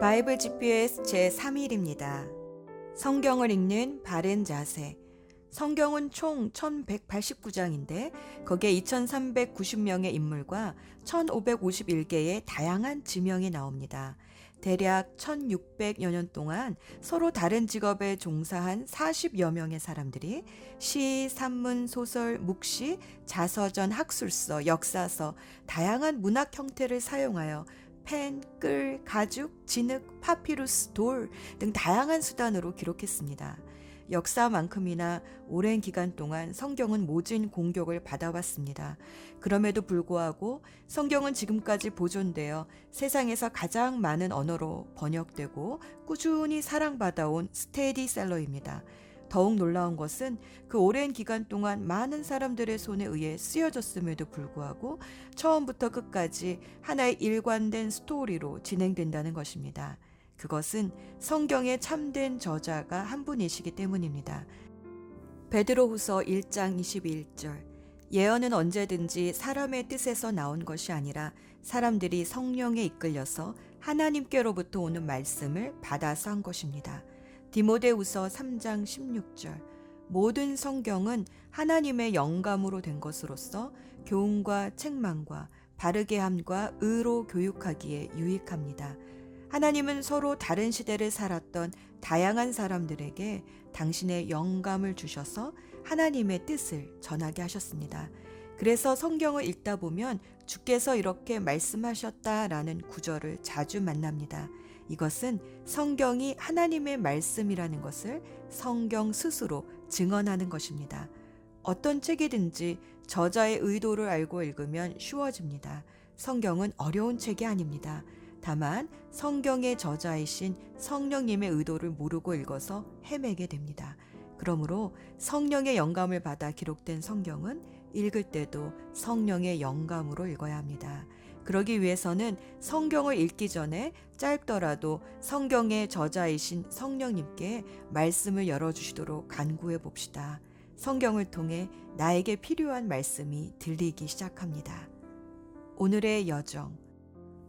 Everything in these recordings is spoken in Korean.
바이블 GPS 제3일입니다. 성경을 읽는 바른 자세. 성경은 총 1189장인데 거기에 2390명의 인물과 1551개의 다양한 지명이 나옵니다. 대략 1600여 년 동안 서로 다른 직업에 종사한 40여 명의 사람들이 시, 산문, 소설, 묵시, 자서전, 학술서, 역사서, 다양한 문학 형태를 사용하여 펜, 끌, 가죽, 진흙, 파피루스, 돌 등 다양한 수단으로 기록했습니다. 역사만큼이나 오랜 기간 동안 성경은 모진 공격을 받아왔습니다. 그럼에도 불구하고 성경은 지금까지 보존되어 세상에서 가장 많은 언어로 번역되고 꾸준히 사랑받아온 스테디셀러입니다. 더욱 놀라운 것은 그 오랜 기간 동안 많은 사람들의 손에 의해 쓰여졌음에도 불구하고 처음부터 끝까지 하나의 일관된 스토리로 진행된다는 것입니다. 그것은 성경의 참된 저자가 한 분이시기 때문입니다. 베드로후서 1장 21절 예언은 언제든지 사람의 뜻에서 나온 것이 아니라 사람들이 성령에 이끌려서 하나님께로부터 오는 말씀을 받아서 한 것입니다. 디모데후서 3장 16절 모든 성경은 하나님의 영감으로 된 것으로서 교훈과 책망과 바르게 함과 의로 교육하기에 유익합니다. 하나님은 서로 다른 시대를 살았던 다양한 사람들에게 당신의 영감을 주셔서 하나님의 뜻을 전하게 하셨습니다. 그래서 성경을 읽다 보면 주께서 이렇게 말씀하셨다라는 구절을 자주 만납니다. 이것은 성경이 하나님의 말씀이라는 것을 성경 스스로 증언하는 것입니다. 어떤 책이든지 저자의 의도를 알고 읽으면 쉬워집니다. 성경은 어려운 책이 아닙니다. 다만 성경의 저자이신 성령님의 의도를 모르고 읽어서 헤매게 됩니다. 그러므로 성령의 영감을 받아 기록된 성경은 읽을 때도 성령의 영감으로 읽어야 합니다. 그러기 위해서는 성경을 읽기 전에 짧더라도 성경의 저자이신 성령님께 말씀을 열어주시도록 간구해 봅시다. 성경을 통해 나에게 필요한 말씀이 들리기 시작합니다. 오늘의 여정.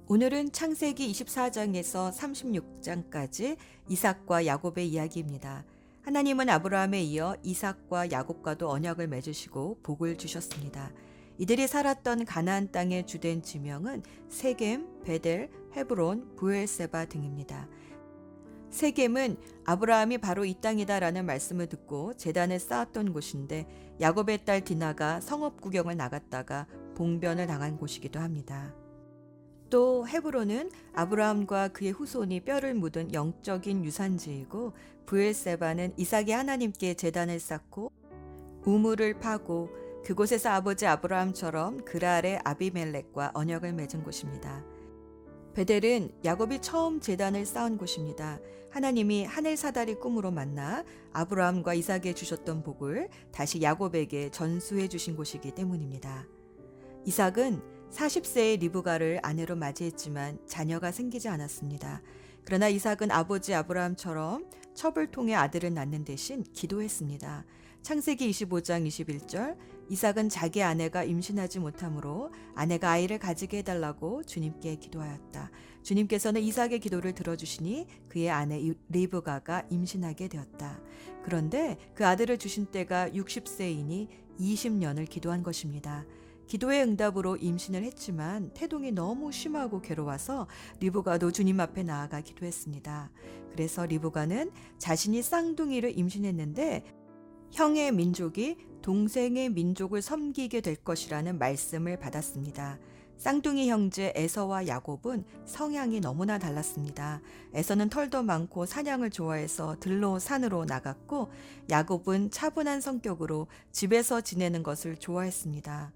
오늘은 창세기 24장에서 36장까지 이삭과 야곱의 이야기입니다. 하나님은 아브라함에 이어 이삭과 야곱과도 언약을 맺으시고 복을 주셨습니다. 이들이 살았던 가나안 땅의 주된 지명은 세겜, 베델, 헤브론, 부엘세바 등입니다. 세겜은 아브라함이 바로 이 땅이다라는 말씀을 듣고 재단을 쌓았던 곳인데 야곱의 딸 디나가 성읍 구경을 나갔다가 봉변을 당한 곳이기도 합니다. 또 헤브론은 아브라함과 그의 후손이 뼈를 묻은 영적인 유산지이고 부엘세바는 이삭이 하나님께 재단을 쌓고 우물을 파고 그곳에서 아버지 아브라함처럼 그랄의 아비멜렉과 언약을 맺은 곳입니다. 베델은 야곱이 처음 재단을 쌓은 곳입니다. 하나님이 하늘 사다리 꿈으로 만나 아브라함과 이삭에 주셨던 복을 다시 야곱에게 전수해 주신 곳이기 때문입니다. 이삭은 40세의 리브가를 아내로 맞이했지만 자녀가 생기지 않았습니다. 그러나 이삭은 아버지 아브라함처럼 첩을 통해 아들을 낳는 대신 기도했습니다. 창세기 25장 21절 이삭은 자기 아내가 임신하지 못하므로 아내가 아이를 가지게 해달라고 주님께 기도하였다. 주님께서는 이삭의 기도를 들어주시니 그의 아내 리브가가 임신하게 되었다. 그런데 그 아들을 주신 때가 60세이니 20년을 기도한 것입니다. 기도의 응답으로 임신을 했지만 태동이 너무 심하고 괴로워서 리브가도 주님 앞에 나아가 기도했습니다. 그래서 리브가는 자신이 쌍둥이를 임신했는데 형의 민족이 동생의 민족을 섬기게 될 것이라는 말씀을 받았습니다. 쌍둥이 형제 에서와 야곱은 성향이 너무나 달랐습니다. 에서는 털도 많고 사냥을 좋아해서 들로 산으로 나갔고 야곱은 차분한 성격으로 집에서 지내는 것을 좋아했습니다.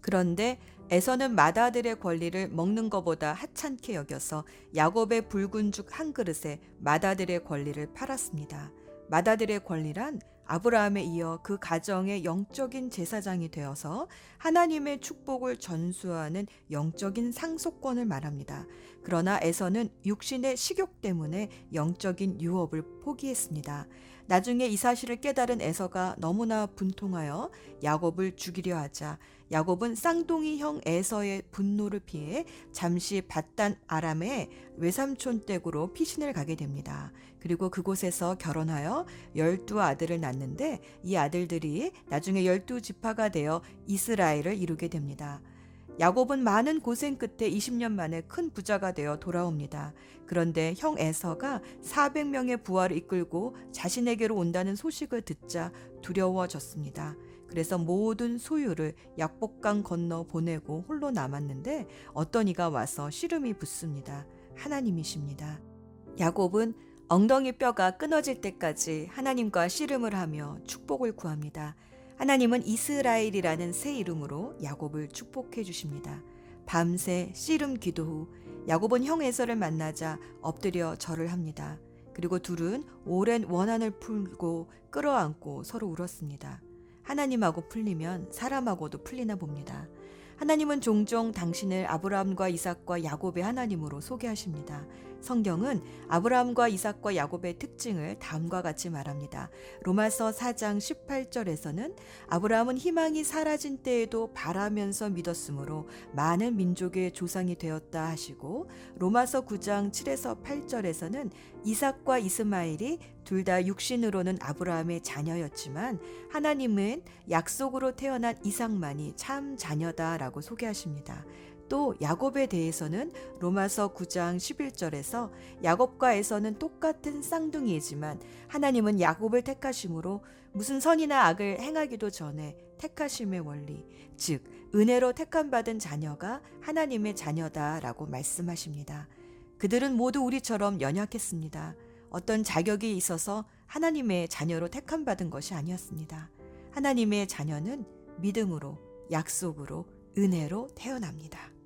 그런데 에서는 마다들의 권리를 먹는 것보다 하찮게 여겨서 야곱의 붉은 죽 한 그릇에 마다들의 권리를 팔았습니다. 마다들의 권리란 아브라함에 이어 그 가정의 영적인 제사장이 되어서 하나님의 축복을 전수하는 영적인 상속권을 말합니다. 그러나 에서는 육신의 식욕 때문에 영적인 유업을 포기했습니다. 나중에 이 사실을 깨달은 에서가 너무나 분통하여 야곱을 죽이려 하자 야곱은 쌍둥이 형 에서의 분노를 피해 잠시 바단 아람의 외삼촌 댁으로 피신을 가게 됩니다. 그리고 그곳에서 결혼하여 열두 아들을 낳는데 이 아들들이 나중에 열두 지파가 되어 이스라엘을 이루게 됩니다. 야곱은 많은 고생 끝에 20년 만에 큰 부자가 되어 돌아옵니다. 그런데 형 에서가 400명의 부하를 이끌고 자신에게로 온다는 소식을 듣자 두려워졌습니다. 그래서 모든 소유를 약복강 건너 보내고 홀로 남았는데 어떤 이가 와서 씨름이 붙습니다. 하나님이십니다. 야곱은 엉덩이 뼈가 끊어질 때까지 하나님과 씨름을 하며 축복을 구합니다. 하나님은 이스라엘이라는 새 이름으로 야곱을 축복해 주십니다. 밤새 씨름 기도 후 야곱은 형 에서를 만나자 엎드려 절을 합니다. 그리고 둘은 오랜 원한을 풀고 끌어안고 서로 울었습니다. 하나님하고 풀리면 사람하고도 풀리나 봅니다. 하나님은 종종 당신을 아브라함과 이삭과 야곱의 하나님으로 소개하십니다. 성경은 아브라함과 이삭과 야곱의 특징을 다음과 같이 말합니다. 로마서 4장 18절에서는 아브라함은 희망이 사라진 때에도 바라면서 믿었으므로 많은 민족의 조상이 되었다 하시고 로마서 9장 7에서 8절에서는 이삭과 이스마엘이 둘 다 육신으로는 아브라함의 자녀였지만 하나님은 약속으로 태어난 이삭만이 참 자녀다라고 소개하십니다. 또 야곱에 대해서는 로마서 9장 11절에서 야곱과 에서는 똑같은 쌍둥이이지만 하나님은 야곱을 택하심으로 무슨 선이나 악을 행하기도 전에 택하심의 원리, 즉 은혜로 택함 받은 자녀가 하나님의 자녀다라고 말씀하십니다. 그들은 모두 우리처럼 연약했습니다. 어떤 자격이 있어서 하나님의 자녀로 택함 받은 것이 아니었습니다. 하나님의 자녀는 믿음으로, 약속으로, 은혜로 태어납니다.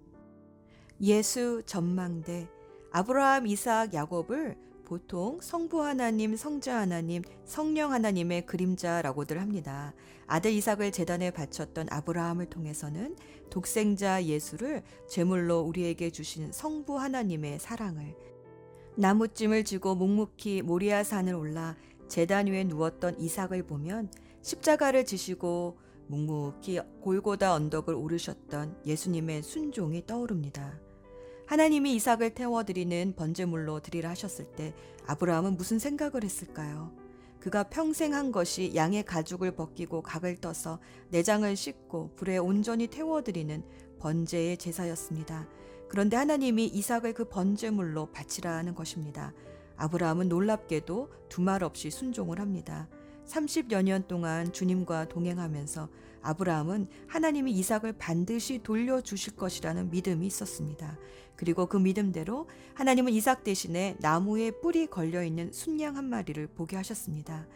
예수 전망대 아브라함, 이삭, 야곱을 보통 성부 하나님, 성자 하나님, 성령 하나님의 그림자라고들 합니다. 아들 이삭을 재단에 바쳤던 아브라함을 통해서는 독생자 예수를 제물로 우리에게 주신 성부 하나님의 사랑을 나무찜을 쥐고 묵묵히 모리아 산을 올라 재단 위에 누웠던 이삭을 보면 십자가를 지시고 묵묵히 골고다 언덕을 오르셨던 예수님의 순종이 떠오릅니다. 하나님이 이삭을 태워드리는 번제물로 드리라 하셨을 때 아브라함은 무슨 생각을 했을까요? 그가 평생 한 것이 양의 가죽을 벗기고 각을 떠서 내장을 씻고 불에 온전히 태워드리는 번제의 제사였습니다. 그런데 하나님이 이삭을 그 번제물로 바치라 하는 것입니다. 아브라함은 놀랍게도 두말 없이 순종을 합니다. 30여 년 동안 주님과 동행하면서 아브라함은 하나님이 이삭을 반드시 돌려주실 것이라는 믿음이 있었습니다. 그리고 그 믿음대로 하나님은 이삭 대신에 나무에 뿔이 걸려 있는 순양 한 마리를 보게 하셨습니다.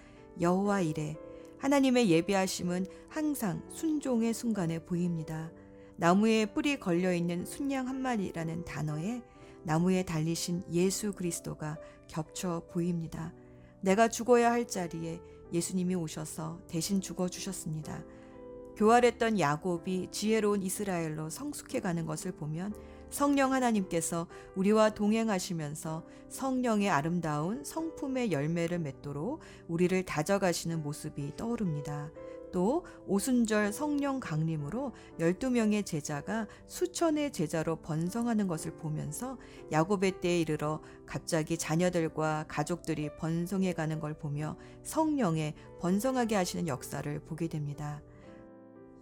여호와 이래 하나님의 예비하심은 항상 순종의 순간에 보입니다. 나무에 뿔이 걸려 있는 순양 한 마리라는 단어에 나무에 달리신 예수 그리스도가 겹쳐 보입니다. 내가 죽어야 할 자리에 예수님이 오셔서 대신 죽어 주셨습니다. 교활했던 야곱이 지혜로운 이스라엘로 성숙해 가는 것을 보면 성령 하나님께서 우리와 동행하시면서 성령의 아름다운 성품의 열매를 맺도록 우리를 다져가시는 모습이 떠오릅니다. 또 오순절 성령 강림으로 12명의 제자가 수천의 제자로 번성하는 것을 보면서 야곱의 때에 이르러 갑자기 자녀들과 가족들이 번성해 가는 걸 보며 성령의 번성하게 하시는 역사를 보게 됩니다.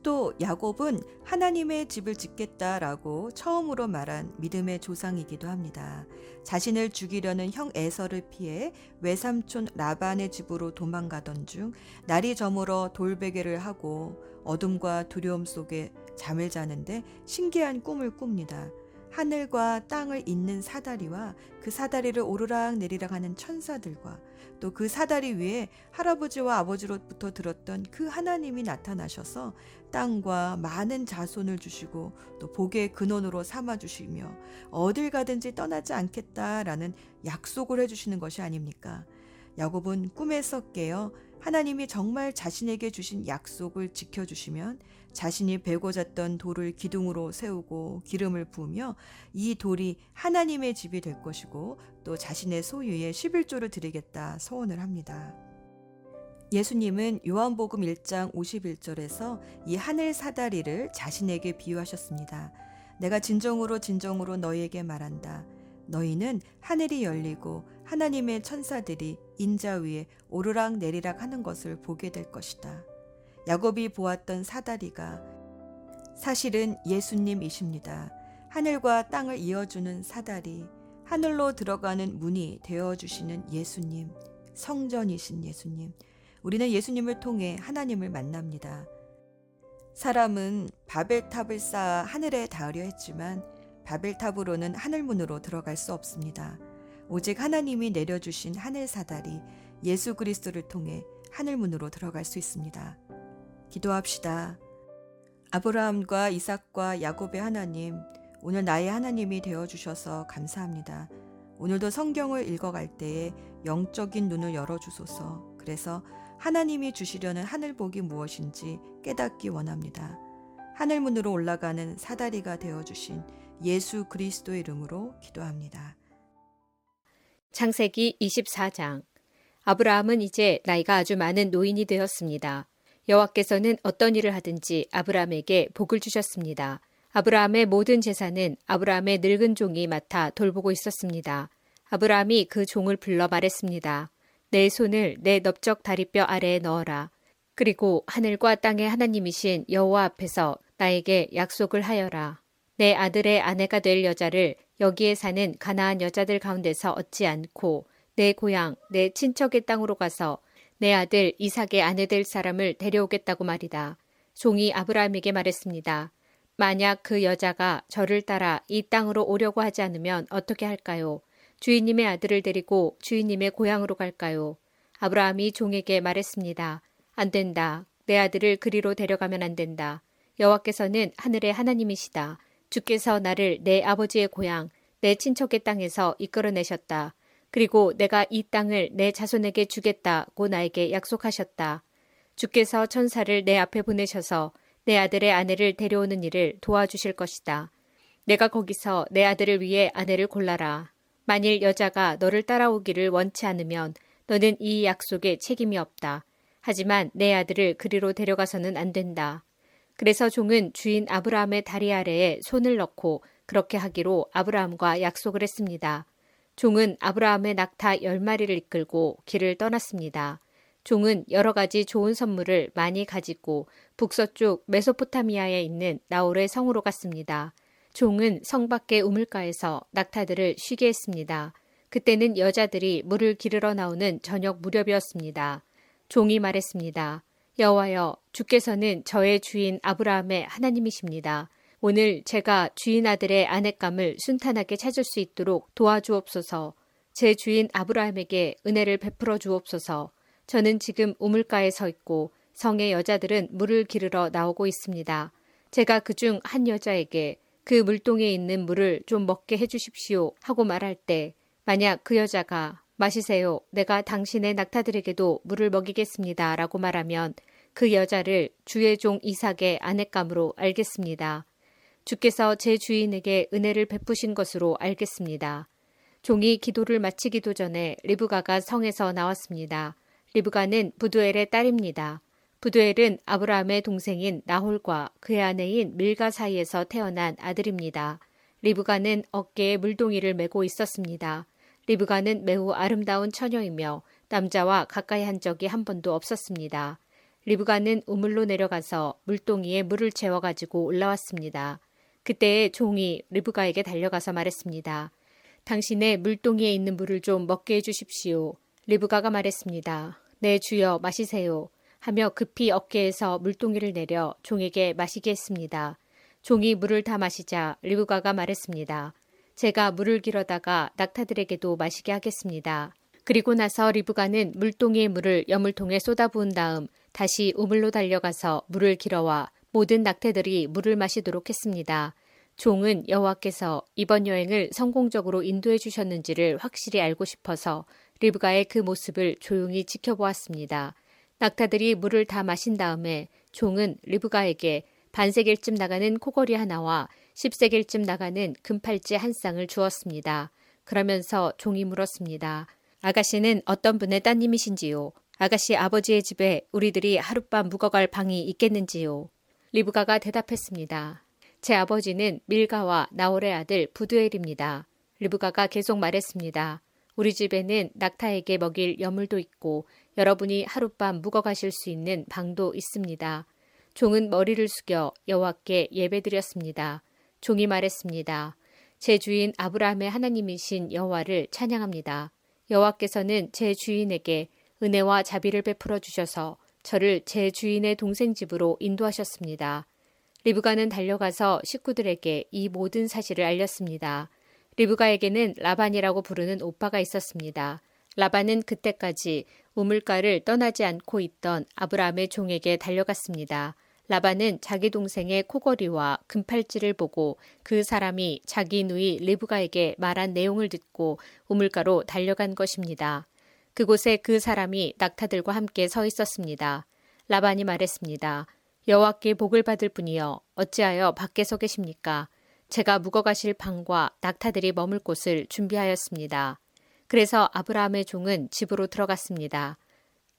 또 야곱은 하나님의 집을 짓겠다라고 처음으로 말한 믿음의 조상이기도 합니다. 자신을 죽이려는 형 에서를 피해 외삼촌 라반의 집으로 도망가던 중 날이 저물어 돌베개를 하고 어둠과 두려움 속에 잠을 자는데 신기한 꿈을 꿉니다. 하늘과 땅을 잇는 사다리와 그 사다리를 오르락 내리락 하는 천사들과 또 그 사다리 위에 할아버지와 아버지로부터 들었던 그 하나님이 나타나셔서 땅과 많은 자손을 주시고 또 복의 근원으로 삼아 주시며 어딜 가든지 떠나지 않겠다라는 약속을 해 주시는 것이 아닙니까? 야곱은 꿈에서 깨어 하나님이 정말 자신에게 주신 약속을 지켜주시면 자신이 베고 잤던 돌을 기둥으로 세우고 기름을 부으며 이 돌이 하나님의 집이 될 것이고 또 자신의 소유의 11조를 드리겠다 소원을 합니다. 예수님은 요한복음 1장 51절에서 이 하늘 사다리를 자신에게 비유하셨습니다. 내가 진정으로 진정으로 너희에게 말한다. 너희는 하늘이 열리고 하나님의 천사들이 인자 위에 오르락 내리락 하는 것을 보게 될 것이다. 야곱이 보았던 사다리가 사실은 예수님이십니다. 하늘과 땅을 이어주는 사다리, 하늘로 들어가는 문이 되어주시는 예수님, 성전이신 예수님. 우리는 예수님을 통해 하나님을 만납니다. 사람은 바벨탑을 쌓아 하늘에 닿으려 했지만 바벨탑으로는 하늘문으로 들어갈 수 없습니다. 오직 하나님이 내려주신 하늘 사다리 예수 그리스도를 통해 하늘문으로 들어갈 수 있습니다. 기도합시다. 아브라함과 이삭과 야곱의 하나님, 오늘 나의 하나님이 되어 주셔서 감사합니다. 오늘도 성경을 읽어갈 때에 영적인 눈을 열어 주소서. 그래서 하나님이 주시려는 하늘복이 무엇인지 깨닫기 원합니다. 하늘문으로 올라가는 사다리가 되어 주신 예수 그리스도의 이름으로 기도합니다. 창세기 24장 아브라함은 이제 나이가 아주 많은 노인이 되었습니다. 여호와께서는 어떤 일을 하든지 아브라함에게 복을 주셨습니다. 아브라함의 모든 재산은 아브라함의 늙은 종이 맡아 돌보고 있었습니다. 아브라함이 그 종을 불러 말했습니다. 내 손을 내 넓적 다리뼈 아래에 넣어라. 그리고 하늘과 땅의 하나님이신 여호와 앞에서 나에게 약속을 하여라. 내 아들의 아내가 될 여자를 여기에 사는 가나안 여자들 가운데서 얻지 않고 내 고향, 내 친척의 땅으로 가서 내 아들 이삭의 아내 될 사람을 데려오겠다고 말이다. 종이 아브라함에게 말했습니다. 만약 그 여자가 저를 따라 이 땅으로 오려고 하지 않으면 어떻게 할까요? 주인님의 아들을 데리고 주인님의 고향으로 갈까요? 아브라함이 종에게 말했습니다. 안 된다. 내 아들을 그리로 데려가면 안 된다. 여호와께서는 하늘의 하나님이시다. 주께서 나를 내 아버지의 고향, 내 친척의 땅에서 이끌어내셨다. 그리고 내가 이 땅을 내 자손에게 주겠다고 나에게 약속하셨다. 주께서 천사를 내 앞에 보내셔서 내 아들의 아내를 데려오는 일을 도와주실 것이다. 내가 거기서 내 아들을 위해 아내를 골라라. 만일 여자가 너를 따라오기를 원치 않으면 너는 이 약속에 책임이 없다. 하지만 내 아들을 그리로 데려가서는 안 된다. 그래서 종은 주인 아브라함의 다리 아래에 손을 넣고 그렇게 하기로 아브라함과 약속을 했습니다. 종은 아브라함의 낙타 열마리를 이끌고 길을 떠났습니다. 종은 여러 가지 좋은 선물을 많이 가지고 북서쪽 메소포타미아에 있는 나홀의 성으로 갔습니다. 종은 성 밖의 우물가에서 낙타들을 쉬게 했습니다. 그때는 여자들이 물을 기르러 나오는 저녁 무렵이었습니다. 종이 말했습니다. 여호와여, 주께서는 저의 주인 아브라함의 하나님이십니다. 오늘 제가 주인 아들의 아내감을 순탄하게 찾을 수 있도록 도와주옵소서. 제 주인 아브라함에게 은혜를 베풀어 주옵소서. 저는 지금 우물가에 서 있고 성의 여자들은 물을 기르러 나오고 있습니다. 제가 그 중 한 여자에게 그 물동에 있는 물을 좀 먹게 해주십시오 하고 말할 때 만약 그 여자가 마시세요. 내가 당신의 낙타들에게도 물을 먹이겠습니다. 라고 말하면 그 여자를 주의 종 이삭의 아내감으로 알겠습니다. 주께서 제 주인에게 은혜를 베푸신 것으로 알겠습니다. 종이 기도를 마치기도 전에 리브가가 성에서 나왔습니다. 리브가는 부두엘의 딸입니다. 부두엘은 아브라함의 동생인 나홀과 그의 아내인 밀가 사이에서 태어난 아들입니다. 리브가는 어깨에 물동이를 메고 있었습니다. 리브가는 매우 아름다운 처녀이며 남자와 가까이 한 적이 한 번도 없었습니다. 리브가는 우물로 내려가서 물동이에 물을 채워가지고 올라왔습니다. 그때 종이 리브가에게 달려가서 말했습니다. 당신의 물동이에 있는 물을 좀 먹게 해주십시오. 리브가가 말했습니다. 네, 주여, 마시세요. 하며 급히 어깨에서 물동이를 내려 종에게 마시게 했습니다. 종이 물을 다 마시자 리브가가 말했습니다. 제가 물을 길어다가 낙타들에게도 마시게 하겠습니다. 그리고 나서 리브가는 물동이의 물을 여물통에 쏟아부은 다음 다시 우물로 달려가서 물을 길어와 모든 낙태들이 물을 마시도록 했습니다. 종은 여호와께서 이번 여행을 성공적으로 인도해 주셨는지를 확실히 알고 싶어서 리브가의 그 모습을 조용히 지켜보았습니다. 낙타들이 물을 다 마신 다음에 종은 리브가에게 반세겔쯤 나가는 코걸이 하나와 10세겔쯤 나가는 금팔찌 한 쌍을 주었습니다. 그러면서 종이 물었습니다. 아가씨는 어떤 분의 따님이신지요? 아가씨 아버지의 집에 우리들이 하룻밤 묵어갈 방이 있겠는지요? 리브가가 대답했습니다. 제 아버지는 밀가와 나홀의 아들 부두엘입니다. 리브가가 계속 말했습니다. 우리 집에는 낙타에게 먹일 여물도 있고 여러분이 하룻밤 묵어가실 수 있는 방도 있습니다. 종은 머리를 숙여 여호와께 예배드렸습니다. 종이 말했습니다. 제 주인 아브라함의 하나님이신 여호와를 찬양합니다. 여호와께서는 제 주인에게 은혜와 자비를 베풀어 주셔서 저를 제 주인의 동생 집으로 인도하셨습니다. 리브가는 달려가서 식구들에게 이 모든 사실을 알렸습니다. 리브가에게는 라반이라고 부르는 오빠가 있었습니다. 라반은 그때까지 우물가를 떠나지 않고 있던 아브라함의 종에게 달려갔습니다. 라반은 자기 동생의 코걸이와 금팔찌를 보고 그 사람이 자기 누이 리브가에게 말한 내용을 듣고 우물가로 달려간 것입니다. 그곳에 그 사람이 낙타들과 함께 서 있었습니다. 라반이 말했습니다. 여호와께 복을 받을 분이여 어찌하여 밖에 서 계십니까? 제가 묵어가실 방과 낙타들이 머물 곳을 준비하였습니다. 그래서 아브라함의 종은 집으로 들어갔습니다.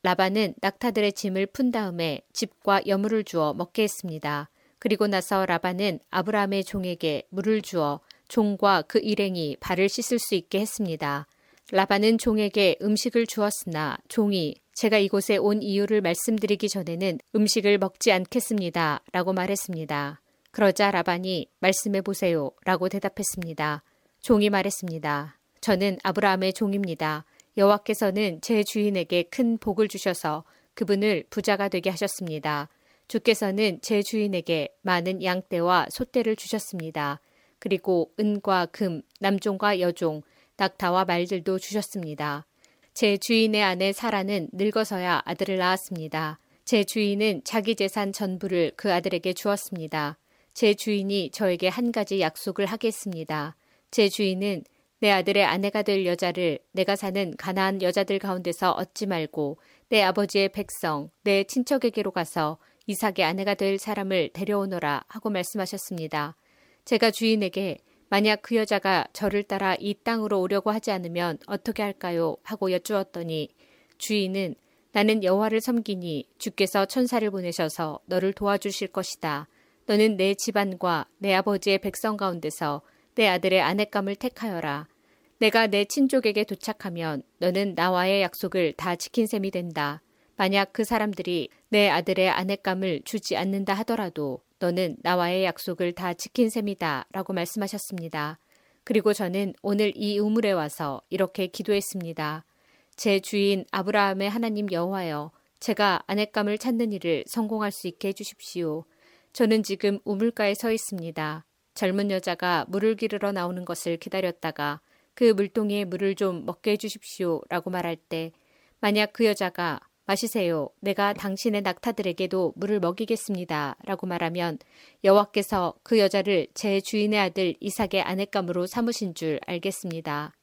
라반은 낙타들의 짐을 푼 다음에 집과 여물을 주어 먹게 했습니다. 그리고 나서 라반은 아브라함의 종에게 물을 주어 종과 그 일행이 발을 씻을 수 있게 했습니다. 라반은 종에게 음식을 주었으나 종이 제가 이곳에 온 이유를 말씀드리기 전에는 음식을 먹지 않겠습니다. 라고 말했습니다. 그러자 라반이 말씀해 보세요. 라고 대답했습니다. 종이 말했습니다. 저는 아브라함의 종입니다. 여호와께서는 제 주인에게 큰 복을 주셔서 그분을 부자가 되게 하셨습니다. 주께서는 제 주인에게 많은 양떼와 소떼를 주셨습니다. 그리고 은과 금, 남종과 여종, 낙타와 말들도 주셨습니다. 제 주인의 아내 사라는 늙어서야 아들을 낳았습니다. 제 주인은 자기 재산 전부를 그 아들에게 주었습니다. 제 주인이 저에게 한 가지 약속을 하겠습니다. 제 주인은 내 아들의 아내가 될 여자를 내가 사는 가나안 여자들 가운데서 얻지 말고 내 아버지의 백성, 내 친척에게로 가서 이삭의 아내가 될 사람을 데려오너라 하고 말씀하셨습니다. 제가 주인에게 만약 그 여자가 저를 따라 이 땅으로 오려고 하지 않으면 어떻게 할까요? 하고 여쭈었더니 주인은 나는 여호와를 섬기니 주께서 천사를 보내셔서 너를 도와주실 것이다. 너는 내 집안과 내 아버지의 백성 가운데서 내 아들의 아내감을 택하여라. 내가 내 친족에게 도착하면 너는 나와의 약속을 다 지킨 셈이 된다. 만약 그 사람들이 내 아들의 아내감을 주지 않는다 하더라도 너는 나와의 약속을 다 지킨 셈이다. 라고 말씀하셨습니다. 그리고 저는 오늘 이 우물에 와서 이렇게 기도했습니다. 제 주인 아브라함의 하나님 여호와여, 제가 아내감을 찾는 일을 성공할 수 있게 해주십시오. 저는 지금 우물가에 서 있습니다. 젊은 여자가 물을 기르러 나오는 것을 기다렸다가 그 물동이에 물을 좀 먹게 해주십시오. 라고 말할 때, 만약 그 여자가 마시세요. 내가 당신의 낙타들에게도 물을 먹이겠습니다. 라고 말하면 여호와께서 그 여자를 제 주인의 아들 이삭의 아내감으로 삼으신 줄 알겠습니다.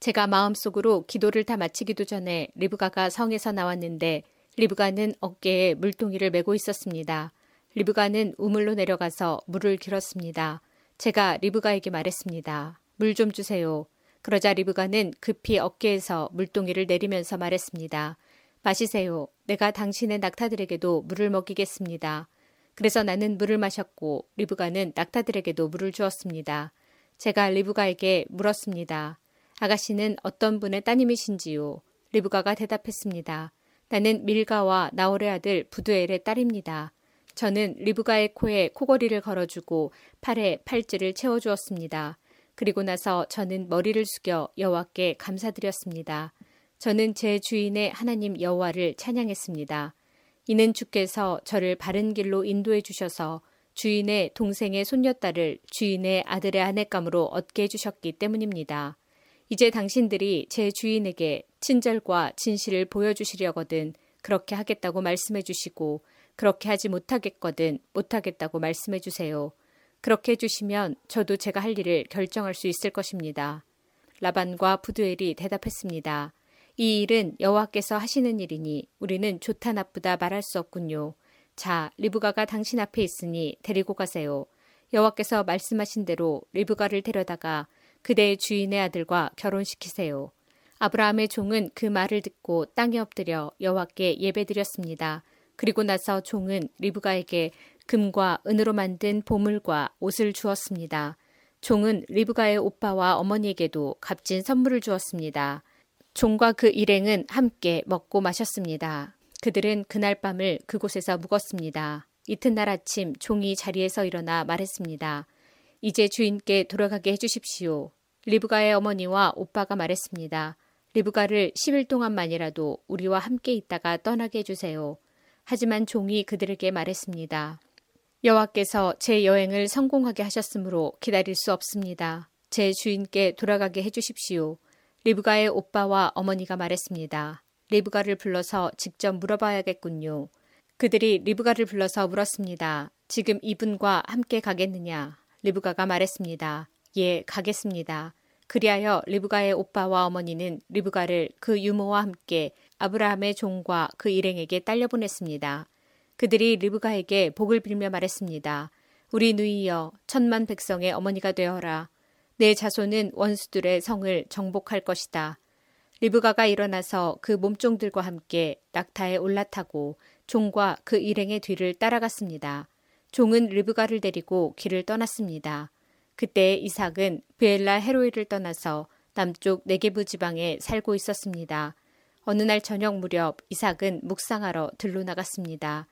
제가 마음속으로 기도를 다 마치기도 전에 리브가가 성에서 나왔는데 리브가는 어깨에 물동이를 메고 있었습니다. 리브가는 우물로 내려가서 물을 길었습니다. 제가 리브가에게 말했습니다. 물 좀 주세요. 그러자 리브가는 급히 어깨에서 물동이를 내리면서 말했습니다. 마시세요. 내가 당신의 낙타들에게도 물을 먹이겠습니다. 그래서 나는 물을 마셨고 리브가는 낙타들에게도 물을 주었습니다. 제가 리브가에게 물었습니다. 아가씨는 어떤 분의 따님이신지요? 리브가가 대답했습니다. 나는 밀가와 나홀의 아들 부두엘의 딸입니다. 저는 리브가의 코에 코걸이를 걸어주고 팔에 팔찌를 채워주었습니다. 그리고 나서 저는 머리를 숙여 여호와께 감사드렸습니다. 저는 제 주인의 하나님 여호와를 찬양했습니다. 이는 주께서 저를 바른 길로 인도해 주셔서 주인의 동생의 손녀딸을 주인의 아들의 아내감으로 얻게 해주셨기 때문입니다. 이제 당신들이 제 주인에게 친절과 진실을 보여주시려거든 그렇게 하겠다고 말씀해 주시고 그렇게 하지 못하겠거든 못하겠다고 말씀해 주세요. 그렇게 해주시면 저도 제가 할 일을 결정할 수 있을 것입니다. 라반과 부두엘이 대답했습니다. 이 일은 여호와께서 하시는 일이니 우리는 좋다 나쁘다 말할 수 없군요. 자, 리브가가 당신 앞에 있으니 데리고 가세요. 여호와께서 말씀하신 대로 리브가를 데려다가 그대의 주인의 아들과 결혼시키세요. 아브라함의 종은 그 말을 듣고 땅에 엎드려 여호와께 예배드렸습니다. 그리고 나서 종은 리브가에게 금과 은으로 만든 보물과 옷을 주었습니다. 종은 리브가의 오빠와 어머니에게도 값진 선물을 주었습니다. 종과 그 일행은 함께 먹고 마셨습니다. 그들은 그날 밤을 그곳에서 묵었습니다. 이튿날 아침 종이 자리에서 일어나 말했습니다. 이제 주인께 돌아가게 해주십시오. 리브가의 어머니와 오빠가 말했습니다. 리브가를 10일 동안만이라도 우리와 함께 있다가 떠나게 해주세요. 하지만 종이 그들에게 말했습니다. 여호와께서 제 여행을 성공하게 하셨으므로 기다릴 수 없습니다. 제 주인께 돌아가게 해주십시오. 리브가의 오빠와 어머니가 말했습니다. 리브가를 불러서 직접 물어봐야겠군요. 그들이 리브가를 불러서 물었습니다. 지금 이분과 함께 가겠느냐? 리브가가 말했습니다. 예, 가겠습니다. 그리하여 리브가의 오빠와 어머니는 리브가를 그 유모와 함께 아브라함의 종과 그 일행에게 딸려보냈습니다. 그들이 리브가에게 복을 빌며 말했습니다. 우리 누이여 천만 백성의 어머니가 되어라. 내 자손은 원수들의 성을 정복할 것이다. 리브가가 일어나서 그 몸종들과 함께 낙타에 올라타고 종과 그 일행의 뒤를 따라갔습니다. 종은 리브가를 데리고 길을 떠났습니다. 그때 이삭은 브엘라 헤로이를 떠나서 남쪽 네게부 지방에 살고 있었습니다. 어느 날 저녁 무렵 이삭은 묵상하러 들로 나갔습니다.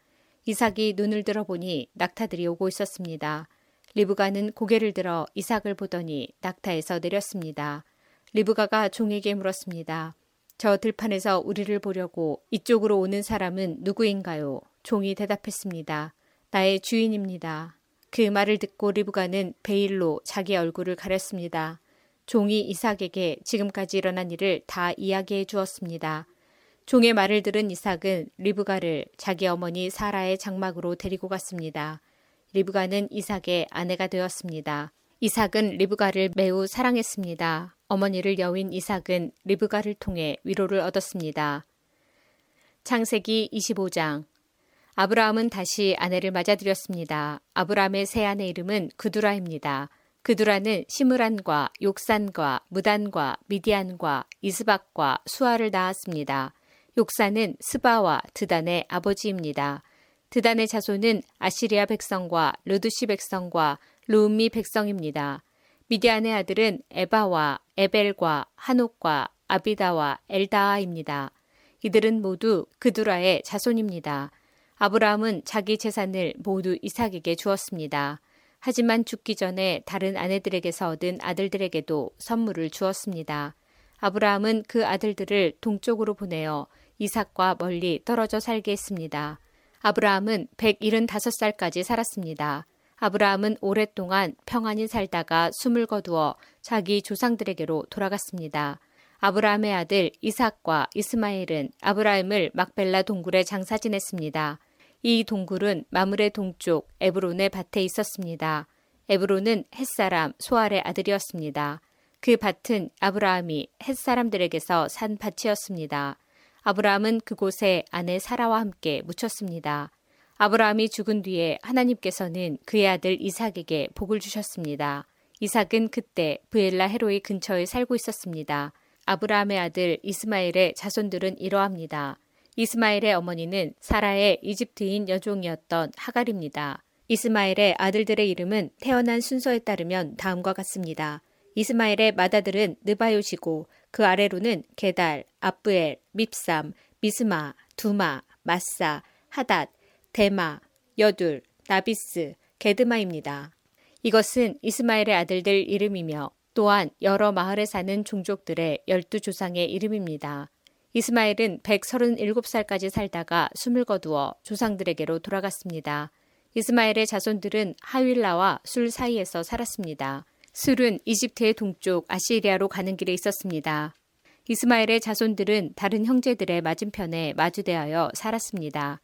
이삭이 눈을 들어보니 낙타들이 오고 있었습니다. 리브가는 고개를 들어 이삭을 보더니 낙타에서 내렸습니다. 리브가가 종에게 물었습니다. 저 들판에서 우리를 보려고 이쪽으로 오는 사람은 누구인가요? 종이 대답했습니다. 나의 주인입니다. 그 말을 듣고 리브가는 베일로 자기 얼굴을 가렸습니다. 종이 이삭에게 지금까지 일어난 일을 다 이야기해 주었습니다. 종의 말을 들은 이삭은 리브가를 자기 어머니 사라의 장막으로 데리고 갔습니다. 리브가는 이삭의 아내가 되었습니다. 이삭은 리브가를 매우 사랑했습니다. 어머니를 여윈 이삭은 리브가를 통해 위로를 얻었습니다. 창세기 25장 아브라함은 다시 아내를 맞아들였습니다. 아브라함의 새 아내 이름은 그두라입니다. 그두라는 시므란과 욕산과 무단과 미디안과 이스박과 수아를 낳았습니다. 욕산은 스바와 드단의 아버지입니다. 드단의 자손은 아시리아 백성과 르두시 백성과 루미 백성입니다. 미디안의 아들은 에바와 에벨과 한옥과 아비다와 엘다아입니다. 이들은 모두 그두라의 자손입니다. 아브라함은 자기 재산을 모두 이삭에게 주었습니다. 하지만 죽기 전에 다른 아내들에게서 얻은 아들들에게도 선물을 주었습니다. 아브라함은 그 아들들을 동쪽으로 보내어 이삭과 멀리 떨어져 살게 했습니다. 아브라함은 175살까지 살았습니다. 아브라함은 오랫동안 평안히 살다가 숨을 거두어 자기 조상들에게로 돌아갔습니다. 아브라함의 아들 이삭과 이스마엘은 아브라함을 막벨라 동굴에 장사 지냈습니다. 이 동굴은 마물의 동쪽 에브론의 밭에 있었습니다. 에브론은 햇사람 소알의 아들이었습니다. 그 밭은 아브라함이 햇사람들에게서 산 밭이었습니다. 아브라함은 그곳에 아내 사라와 함께 묻혔습니다. 아브라함이 죽은 뒤에 하나님께서는 그의 아들 이삭에게 복을 주셨습니다. 이삭은 그때 브엘라 헤로이 근처에 살고 있었습니다. 아브라함의 아들 이스마엘의 자손들은 이러합니다. 이스마엘의 어머니는 사라의 이집트인 여종이었던 하갈입니다. 이스마엘의 아들들의 이름은 태어난 순서에 따르면 다음과 같습니다. 이스마엘의 맏아들은 느바요시고 그 아래로는 게달, 아브엘, 밉삼, 미스마, 두마, 마사, 하닷, 데마, 여둘, 나비스, 게드마입니다. 이것은 이스마엘의 아들들 이름이며 또한 여러 마을에 사는 종족들의 열두 조상의 이름입니다. 이스마엘은 137살까지 살다가 숨을 거두어 조상들에게로 돌아갔습니다. 이스마엘의 자손들은 하윌라와 술 사이에서 살았습니다. 술은 이집트의 동쪽 아시리아로 가는 길에 있었습니다. 이스마엘의 자손들은 다른 형제들의 맞은편에 마주대하여 살았습니다.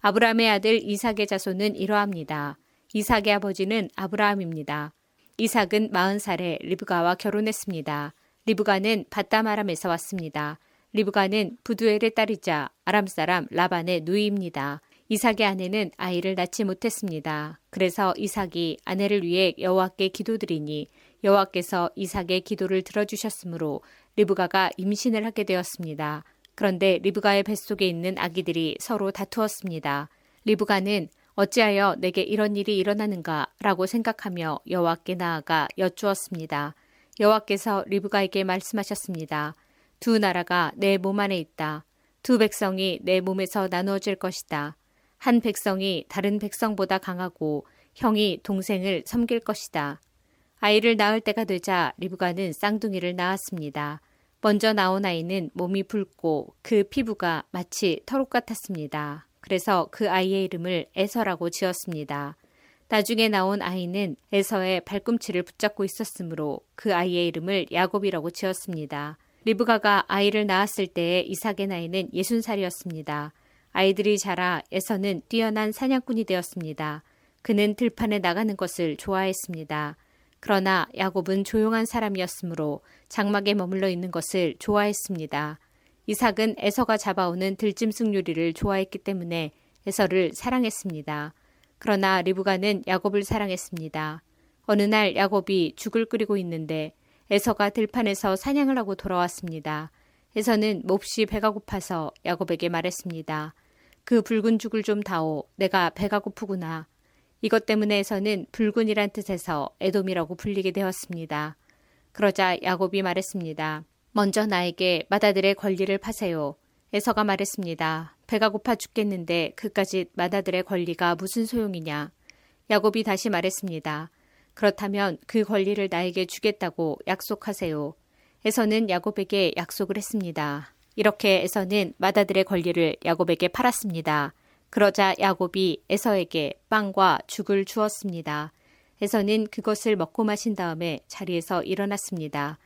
아브라함의 아들 이삭의 자손은 이러합니다. 이삭의 아버지는 아브라함입니다. 이삭은 40살에 리브가와 결혼했습니다. 리브가는 바다마람에서 왔습니다. 리브가는 부두엘의 딸이자 아람 사람 라반의 누이입니다. 이삭의 아내는 아이를 낳지 못했습니다. 그래서 이삭이 아내를 위해 여호와께 기도드리니 여호와께서 이삭의 기도를 들어주셨으므로 리브가가 임신을 하게 되었습니다. 그런데 리브가의 뱃속에 있는 아기들이 서로 다투었습니다. 리브가는 어찌하여 내게 이런 일이 일어나는가 라고 생각하며 여호와께 나아가 여쭈었습니다. 여호와께서 리브가에게 말씀하셨습니다. 두 나라가 내 몸 안에 있다. 두 백성이 내 몸에서 나누어질 것이다. 한 백성이 다른 백성보다 강하고 형이 동생을 섬길 것이다. 아이를 낳을 때가 되자 리브가는 쌍둥이를 낳았습니다. 먼저 나온 아이는 몸이 붉고 그 피부가 마치 털옷 같았습니다. 그래서 그 아이의 이름을 에서라고 지었습니다. 나중에 나온 아이는 에서의 발꿈치를 붙잡고 있었으므로 그 아이의 이름을 야곱이라고 지었습니다. 리브가가 아이를 낳았을 때의 이삭의 나이는 60살이었습니다. 아이들이 자라 에서는 뛰어난 사냥꾼이 되었습니다. 그는 들판에 나가는 것을 좋아했습니다. 그러나 야곱은 조용한 사람이었으므로 장막에 머물러 있는 것을 좋아했습니다. 이삭은 에서가 잡아오는 들짐승 요리를 좋아했기 때문에 에서를 사랑했습니다. 그러나 리브가는 야곱을 사랑했습니다. 어느 날 야곱이 죽을 끓이고 있는데 에서가 들판에서 사냥을 하고 돌아왔습니다. 에서는 몹시 배가 고파서 야곱에게 말했습니다. 그 붉은 죽을 좀 다오. 내가 배가 고프구나. 이것 때문에 에서는 붉은이란 뜻에서 에돔이라고 불리게 되었습니다. 그러자 야곱이 말했습니다. 먼저 나에게 마다들의 권리를 파세요. 에서가 말했습니다. 배가 고파 죽겠는데 그까짓 마다들의 권리가 무슨 소용이냐. 야곱이 다시 말했습니다. 그렇다면 그 권리를 나에게 주겠다고 약속하세요. 에서는 야곱에게 약속을 했습니다. 이렇게 에서는 마다들의 권리를 야곱에게 팔았습니다. 그러자 야곱이 에서에게 빵과 죽을 주었습니다. 에서는 그것을 먹고 마신 다음에 자리에서 일어났습니다.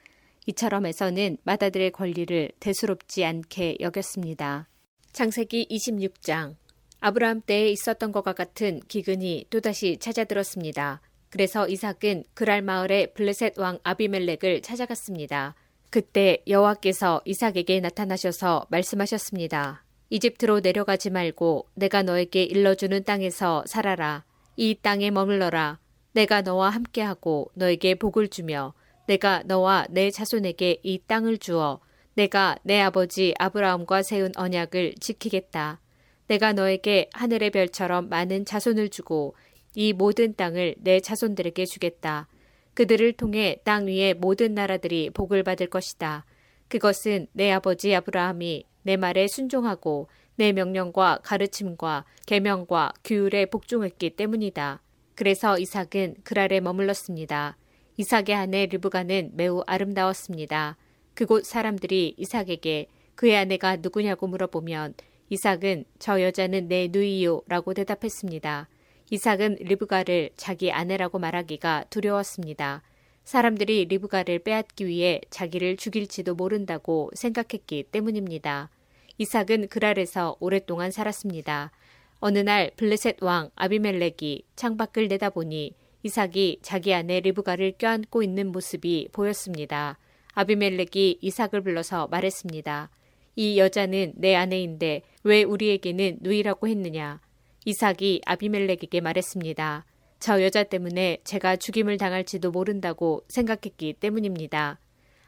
이처럼 에서는 마다들의 권리를 대수롭지 않게 여겼습니다. 창세기 26장 아브라함 때에 있었던 것과 같은 기근이 또다시 찾아들었습니다. 그래서 이삭은 그랄 마을의 블레셋 왕 아비멜렉을 찾아갔습니다. 그때 여호와께서 이삭에게 나타나셔서 말씀하셨습니다. 이집트로 내려가지 말고 내가 너에게 일러주는 땅에서 살아라. 이 땅에 머물러라. 내가 너와 함께하고 너에게 복을 주며 내가 너와 내 자손에게 이 땅을 주어 내가 내 아버지 아브라함과 세운 언약을 지키겠다. 내가 너에게 하늘의 별처럼 많은 자손을 주고 이 모든 땅을 내 자손들에게 주겠다. 그들을 통해 땅 위의 모든 나라들이 복을 받을 것이다. 그것은 내 아버지 아브라함이 내 말에 순종하고 내 명령과 가르침과 계명과 규율에 복종했기 때문이다. 그래서 이삭은 그랄에 머물렀습니다. 이삭의 아내 리브가는 매우 아름다웠습니다. 그곳 사람들이 이삭에게 그의 아내가 누구냐고 물어보면 이삭은 저 여자는 내 누이요라고 대답했습니다. 이삭은 리브가를 자기 아내라고 말하기가 두려웠습니다. 사람들이 리브가를 빼앗기 위해 자기를 죽일지도 모른다고 생각했기 때문입니다. 이삭은 그랄에서 오랫동안 살았습니다. 어느 날 블레셋 왕 아비멜렉이 창밖을 내다보니 이삭이 자기 아내 리브가를 껴안고 있는 모습이 보였습니다. 아비멜렉이 이삭을 불러서 말했습니다. 이 여자는 내 아내인데 왜 우리에게는 누이라고 했느냐? 이삭이 아비멜렉에게 말했습니다. 저 여자 때문에 제가 죽임을 당할지도 모른다고 생각했기 때문입니다.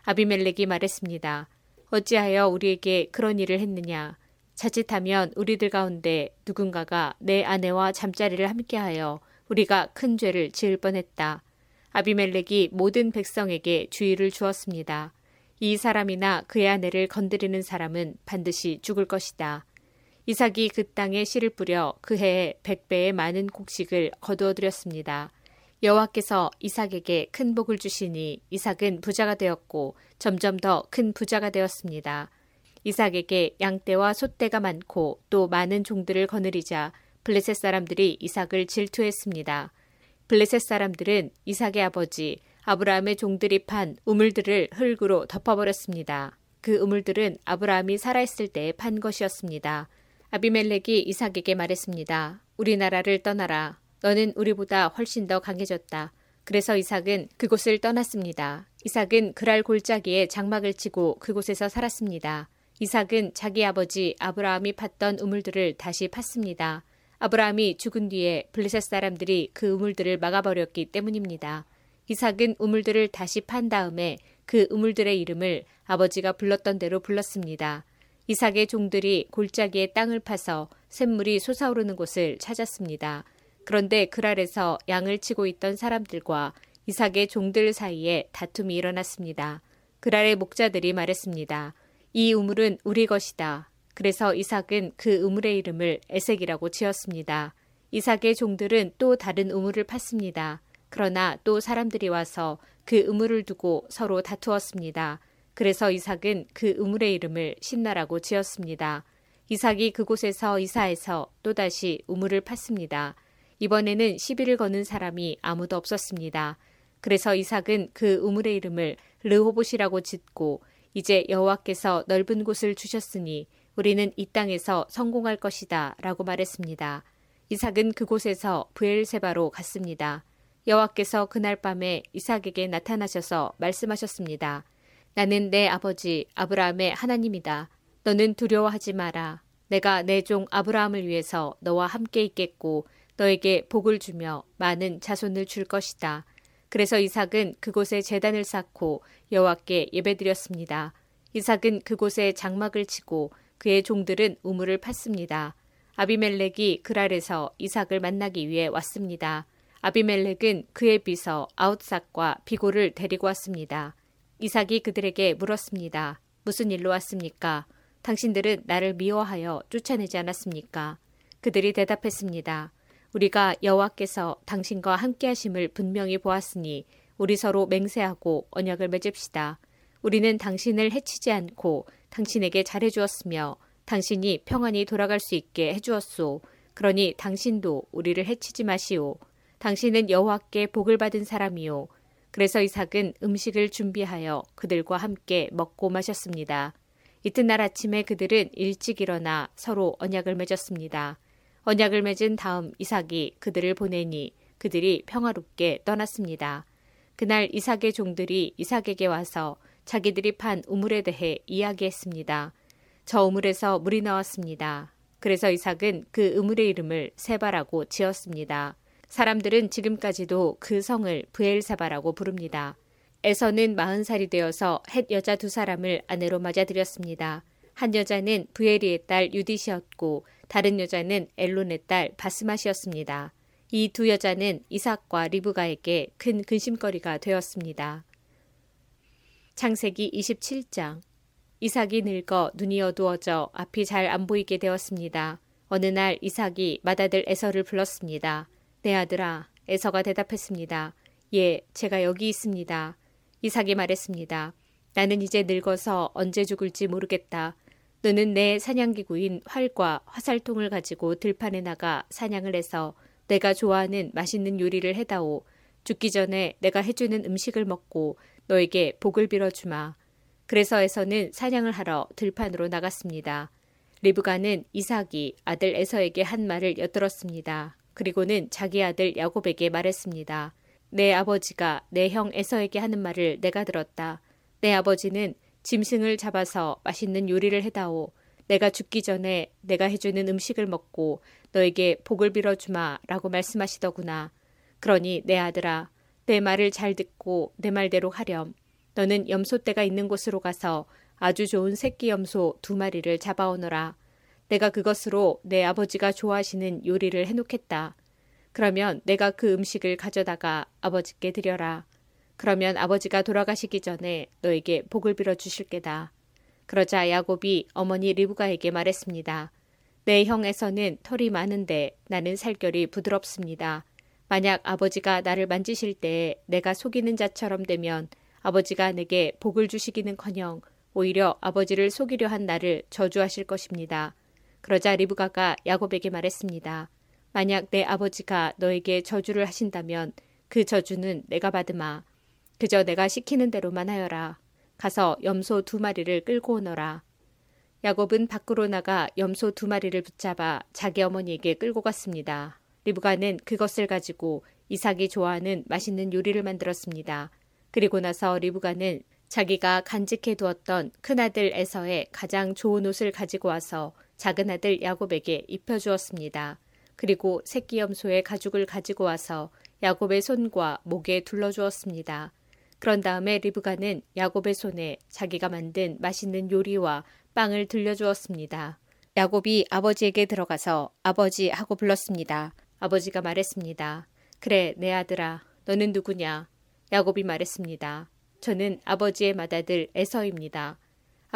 아비멜렉이 말했습니다. 어찌하여 우리에게 그런 일을 했느냐? 자칫하면 우리들 가운데 누군가가 내 아내와 잠자리를 함께하여 우리가 큰 죄를 지을 뻔했다. 아비멜렉이 모든 백성에게 주의를 주었습니다. 이 사람이나 그의 아내를 건드리는 사람은 반드시 죽을 것이다. 이삭이 그 땅에 씨를 뿌려 그 해에 백배의 많은 곡식을 거두어들였습니다. 여호와께서 이삭에게 큰 복을 주시니 이삭은 부자가 되었고 점점 더 큰 부자가 되었습니다. 이삭에게 양떼와 소떼가 많고 또 많은 종들을 거느리자 블레셋 사람들이 이삭을 질투했습니다. 블레셋 사람들은 이삭의 아버지 아브라함의 종들이 판 우물들을 흙으로 덮어버렸습니다. 그 우물들은 아브라함이 살아있을 때 판 것이었습니다. 아비멜렉이 이삭에게 말했습니다. 우리나라를 떠나라. 너는 우리보다 훨씬 더 강해졌다. 그래서 이삭은 그곳을 떠났습니다. 이삭은 그랄 골짜기에 장막을 치고 그곳에서 살았습니다. 이삭은 자기 아버지 아브라함이 팠던 우물들을 다시 팠습니다. 아브라함이 죽은 뒤에 블레셋 사람들이 그 우물들을 막아버렸기 때문입니다. 이삭은 우물들을 다시 판 다음에 그 우물들의 이름을 아버지가 불렀던 대로 불렀습니다. 이삭의 종들이 골짜기에 땅을 파서 샘물이 솟아오르는 곳을 찾았습니다. 그런데 그 아래서 양을 치고 있던 사람들과 이삭의 종들 사이에 다툼이 일어났습니다. 그랄의 목자들이 말했습니다. 이 우물은 우리 것이다. 그래서 이삭은 그 우물의 이름을 에색이라고 지었습니다. 이삭의 종들은 또 다른 우물을 팠습니다. 그러나 또 사람들이 와서 그 우물을 두고 서로 다투었습니다. 그래서 이삭은 그 우물의 이름을 신나라고 지었습니다. 이삭이 그곳에서 이사해서 또다시 우물을 팠습니다. 이번에는 시비를 거는 사람이 아무도 없었습니다. 그래서 이삭은 그 우물의 이름을 르호봇이라고 짓고 이제 여호와께서 넓은 곳을 주셨으니 우리는 이 땅에서 성공할 것이다 라고 말했습니다. 이삭은 그곳에서 부엘세바로 갔습니다. 여호와께서 그날 밤에 이삭에게 나타나셔서 말씀하셨습니다. 나는 내 아버지 아브라함의 하나님이다. 너는 두려워하지 마라. 내가 내 종 아브라함을 위해서 너와 함께 있겠고 너에게 복을 주며 많은 자손을 줄 것이다. 그래서 이삭은 그곳에 재단을 쌓고 여호와께 예배드렸습니다. 이삭은 그곳에 장막을 치고 그의 종들은 우물을 팠습니다. 아비멜렉이 그랄에서 이삭을 만나기 위해 왔습니다. 아비멜렉은 그의 비서 아웃삭과 비고를 데리고 왔습니다. 이삭이 그들에게 물었습니다. 무슨 일로 왔습니까? 당신들은 나를 미워하여 쫓아내지 않았습니까? 그들이 대답했습니다. 우리가 여호와께서 당신과 함께 하심을 분명히 보았으니 우리 서로 맹세하고 언약을 맺읍시다. 우리는 당신을 해치지 않고 당신에게 잘해 주었으며 당신이 평안히 돌아갈 수 있게 해 주었소. 그러니 당신도 우리를 해치지 마시오. 당신은 여호와께 복을 받은 사람이요. 그래서 이삭은 음식을 준비하여 그들과 함께 먹고 마셨습니다. 이튿날 아침에 그들은 일찍 일어나 서로 언약을 맺었습니다. 언약을 맺은 다음 이삭이 그들을 보내니 그들이 평화롭게 떠났습니다. 그날 이삭의 종들이 이삭에게 와서 자기들이 판 우물에 대해 이야기했습니다. 저 우물에서 물이 나왔습니다. 그래서 이삭은 그 우물의 이름을 세바라고 지었습니다. 사람들은 지금까지도 그 성을 브엘사바라고 부릅니다. 에서는 마흔 살이 되어서 헷 여자 두 사람을 아내로 맞아들였습니다. 한 여자는 브엘리의 딸 유디시였고 다른 여자는 엘론의 딸 바스맛이었습니다. 이 두 여자는 이삭과 리브가에게 큰 근심거리가 되었습니다. 창세기 27장 이삭이 늙어 눈이 어두워져 앞이 잘 안 보이게 되었습니다. 어느 날 이삭이 맏아들 에서를 불렀습니다. 내 아들아, 에서가 대답했습니다. 예, 제가 여기 있습니다. 이삭이 말했습니다. 나는 이제 늙어서 언제 죽을지 모르겠다. 너는 내 사냥기구인 활과 화살통을 가지고 들판에 나가 사냥을 해서 내가 좋아하는 맛있는 요리를 해다오. 죽기 전에 내가 해주는 음식을 먹고 너에게 복을 빌어주마. 그래서 에서는 사냥을 하러 들판으로 나갔습니다. 리브가는 이삭이 아들 에서에게 한 말을 엿들었습니다. 그리고는 자기 아들 야곱에게 말했습니다. 내 아버지가 내 형 에서에게 하는 말을 내가 들었다. 내 아버지는 짐승을 잡아서 맛있는 요리를 해다오. 내가 죽기 전에 내가 해주는 음식을 먹고 너에게 복을 빌어주마 라고 말씀하시더구나. 그러니 내 아들아, 내 말을 잘 듣고 내 말대로 하렴. 너는 염소 떼가 있는 곳으로 가서 아주 좋은 새끼 염소 두 마리를 잡아오너라. 내가 그것으로 내 아버지가 좋아하시는 요리를 해놓겠다. 그러면 내가 그 음식을 가져다가 아버지께 드려라. 그러면 아버지가 돌아가시기 전에 너에게 복을 빌어 주실 게다. 그러자 야곱이 어머니 리브가에게 말했습니다. 내 형에서는 털이 많은데 나는 살결이 부드럽습니다. 만약 아버지가 나를 만지실 때 내가 속이는 자처럼 되면 아버지가 내게 복을 주시기는커녕 오히려 아버지를 속이려 한 나를 저주하실 것입니다. 그러자 리브가가 야곱에게 말했습니다. 만약 내 아버지가 너에게 저주를 하신다면 그 저주는 내가 받으마. 그저 내가 시키는 대로만 하여라. 가서 염소 두 마리를 끌고 오너라. 야곱은 밖으로 나가 염소 두 마리를 붙잡아 자기 어머니에게 끌고 갔습니다. 리브가는 그것을 가지고 이삭이 좋아하는 맛있는 요리를 만들었습니다. 그리고 나서 리브가는 자기가 간직해 두었던 큰아들 에서의 가장 좋은 옷을 가지고 와서 작은 아들 야곱에게 입혀주었습니다. 그리고 새끼 염소의 가죽을 가지고 와서 야곱의 손과 목에 둘러주었습니다. 그런 다음에 리브가는 야곱의 손에 자기가 만든 맛있는 요리와 빵을 들려주었습니다. 야곱이 아버지에게 들어가서 아버지 하고 불렀습니다. 아버지가 말했습니다. 그래, 내 아들아, 너는 누구냐? 야곱이 말했습니다. 저는 아버지의 맏아들 에서입니다.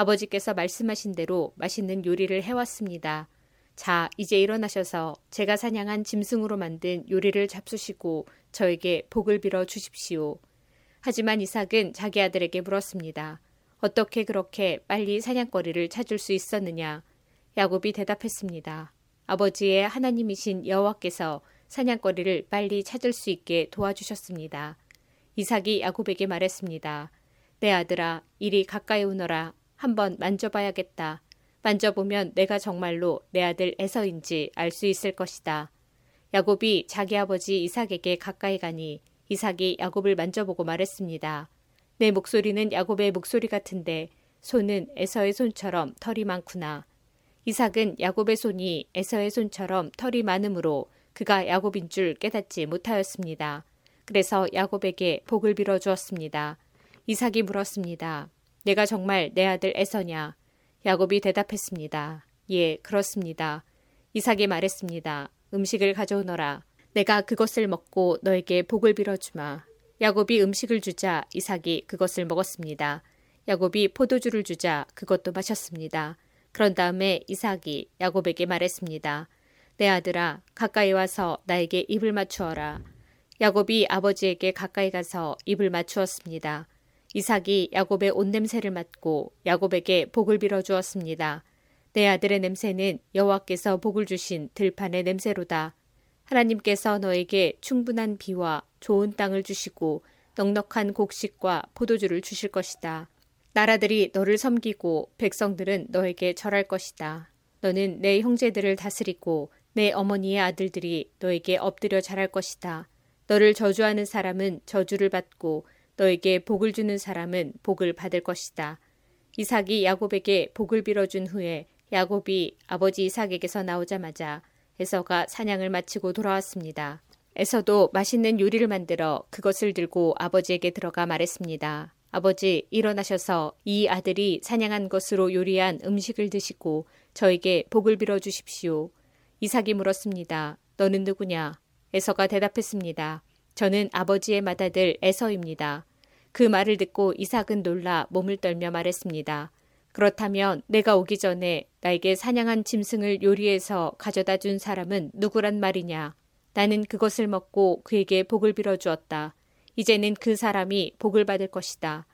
아버지께서 말씀하신 대로 맛있는 요리를 해왔습니다. 자, 이제 일어나셔서 제가 사냥한 짐승으로 만든 요리를 잡수시고 저에게 복을 빌어 주십시오. 하지만 이삭은 자기 아들에게 물었습니다. 어떻게 그렇게 빨리 사냥거리를 찾을 수 있었느냐? 야곱이 대답했습니다. 아버지의 하나님이신 여호와께서 사냥거리를 빨리 찾을 수 있게 도와주셨습니다. 이삭이 야곱에게 말했습니다. 내 아들아, 이리 가까이 오너라. 한번 만져봐야겠다. 만져보면 내가 정말로 내 아들 에서인지 알 수 있을 것이다. 야곱이 자기 아버지 이삭에게 가까이 가니 이삭이 야곱을 만져보고 말했습니다. 내 목소리는 야곱의 목소리 같은데 손은 에서의 손처럼 털이 많구나. 이삭은 야곱의 손이 에서의 손처럼 털이 많으므로 그가 야곱인 줄 깨닫지 못하였습니다. 그래서 야곱에게 복을 빌어 주었습니다. 이삭이 물었습니다. 내가 정말 내 아들 에서냐? 야곱이 대답했습니다. 예, 그렇습니다. 이삭이 말했습니다. 음식을 가져오너라. 내가 그것을 먹고 너에게 복을 빌어주마. 야곱이 음식을 주자 이삭이 그것을 먹었습니다. 야곱이 포도주를 주자 그것도 마셨습니다. 그런 다음에 이삭이 야곱에게 말했습니다. 내 아들아, 가까이 와서 나에게 입을 맞추어라. 야곱이 아버지에게 가까이 가서 입을 맞추었습니다. 이삭이 야곱의 옷 냄새를 맡고 야곱에게 복을 빌어 주었습니다. 내 아들의 냄새는 여호와께서 복을 주신 들판의 냄새로다. 하나님께서 너에게 충분한 비와 좋은 땅을 주시고 넉넉한 곡식과 포도주를 주실 것이다. 나라들이 너를 섬기고 백성들은 너에게 절할 것이다. 너는 내 형제들을 다스리고 내 어머니의 아들들이 너에게 엎드려 잘할 것이다. 너를 저주하는 사람은 저주를 받고 너에게 복을 주는 사람은 복을 받을 것이다. 이삭이 야곱에게 복을 빌어준 후에 야곱이 아버지 이삭에게서 나오자마자 에서가 사냥을 마치고 돌아왔습니다. 에서도 맛있는 요리를 만들어 그것을 들고 아버지에게 들어가 말했습니다. 아버지, 일어나셔서 이 아들이 사냥한 것으로 요리한 음식을 드시고 저에게 복을 빌어 주십시오. 이삭이 물었습니다. 너는 누구냐? 에서가 대답했습니다. 저는 아버지의 맏아들 에서입니다. 그 말을 듣고 이삭은 놀라 몸을 떨며 말했습니다. 그렇다면 내가 오기 전에 나에게 사냥한 짐승을 요리해서 가져다 준 사람은 누구란 말이냐? 나는 그것을 먹고 그에게 복을 빌어 주었다. 이제는 그 사람이 복을 받을 것이다.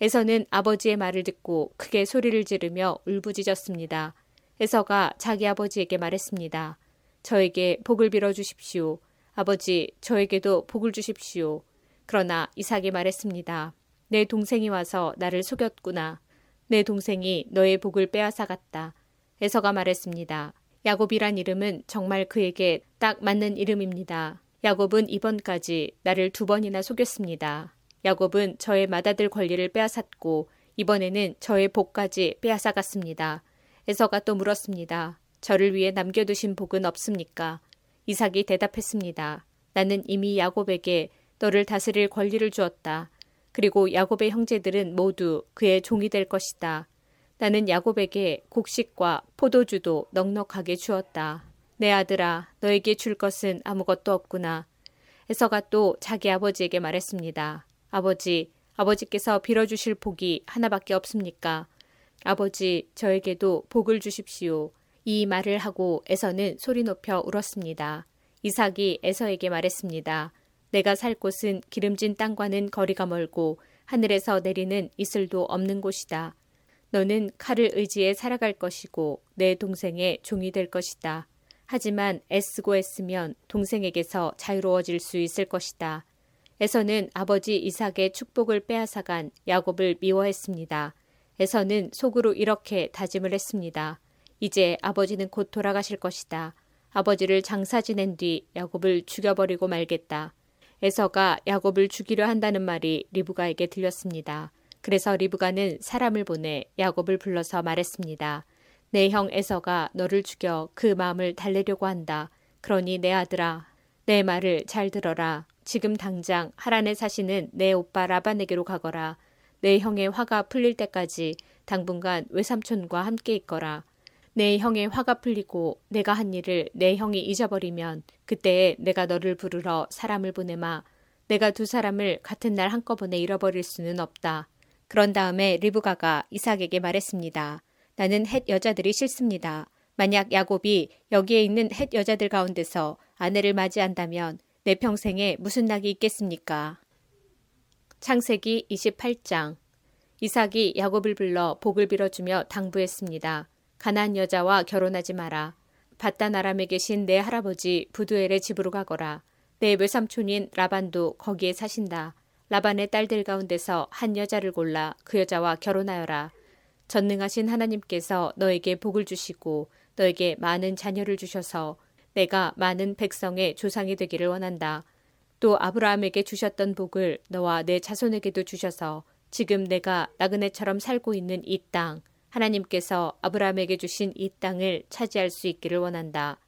에서는 아버지의 말을 듣고 크게 소리를 지르며 울부짖었습니다. 에서가 자기 아버지에게 말했습니다. 저에게 복을 빌어 주십시오. 아버지, 저에게도 복을 주십시오. 그러나 이삭이 말했습니다. 내 동생이 와서 나를 속였구나. 내 동생이 너의 복을 빼앗아 갔다. 에서가 말했습니다. 야곱이란 이름은 정말 그에게 딱 맞는 이름입니다. 야곱은 이번까지 나를 두 번이나 속였습니다. 야곱은 저의 맏아들 권리를 빼앗았고 이번에는 저의 복까지 빼앗아 갔습니다. 에서가 또 물었습니다. 저를 위해 남겨두신 복은 없습니까? 이삭이 대답했습니다. 나는 이미 야곱에게 너를 다스릴 권리를 주었다. 그리고 야곱의 형제들은 모두 그의 종이 될 것이다. 나는 야곱에게 곡식과 포도주도 넉넉하게 주었다. 내 아들아, 너에게 줄 것은 아무것도 없구나. 에서가 또 자기 아버지에게 말했습니다. 아버지, 아버지께서 빌어주실 복이 하나밖에 없습니까? 아버지, 저에게도 복을 주십시오. 이 말을 하고 에서는 소리 높여 울었습니다. 이삭이 에서에게 말했습니다. 내가 살 곳은 기름진 땅과는 거리가 멀고 하늘에서 내리는 이슬도 없는 곳이다. 너는 칼을 의지해 살아갈 것이고 내 동생의 종이 될 것이다. 하지만 애쓰고 애쓰면 동생에게서 자유로워질 수 있을 것이다. 에서는 아버지 이삭의 축복을 빼앗아간 야곱을 미워했습니다. 에서는 속으로 이렇게 다짐을 했습니다. 이제 아버지는 곧 돌아가실 것이다. 아버지를 장사 지낸 뒤 야곱을 죽여버리고 말겠다. 에서가 야곱을 죽이려 한다는 말이 리브가에게 들렸습니다. 그래서 리브가는 사람을 보내 야곱을 불러서 말했습니다. 내 형 에서가 너를 죽여 그 마음을 달래려고 한다. 그러니 내 아들아, 내 말을 잘 들어라. 지금 당장 하란에 사시는 내 오빠 라반에게로 가거라. 내 형의 화가 풀릴 때까지 당분간 외삼촌과 함께 있거라. 내 형의 화가 풀리고 내가 한 일을 내 형이 잊어버리면 그때에 내가 너를 부르러 사람을 보내마. 내가 두 사람을 같은 날 한꺼번에 잃어버릴 수는 없다. 그런 다음에 리브가가 이삭에게 말했습니다. 나는 헷 여자들이 싫습니다. 만약 야곱이 여기에 있는 헷 여자들 가운데서 아내를 맞이한다면 내 평생에 무슨 낙이 있겠습니까? 창세기 28장 이삭이 야곱을 불러 복을 빌어주며 당부했습니다. 가난 여자와 결혼하지 마라. 바단 아람에 계신 내 할아버지 부두엘의 집으로 가거라. 내 외삼촌인 라반도 거기에 사신다. 라반의 딸들 가운데서 한 여자를 골라 그 여자와 결혼하여라. 전능하신 하나님께서 너에게 복을 주시고 너에게 많은 자녀를 주셔서 내가 많은 백성의 조상이 되기를 원한다. 또 아브라함에게 주셨던 복을 너와 내 자손에게도 주셔서 지금 내가 나그네처럼 살고 있는 이 땅, 하나님께서 아브라함에게 주신 이 땅을 차지할 수 있기를 원한다.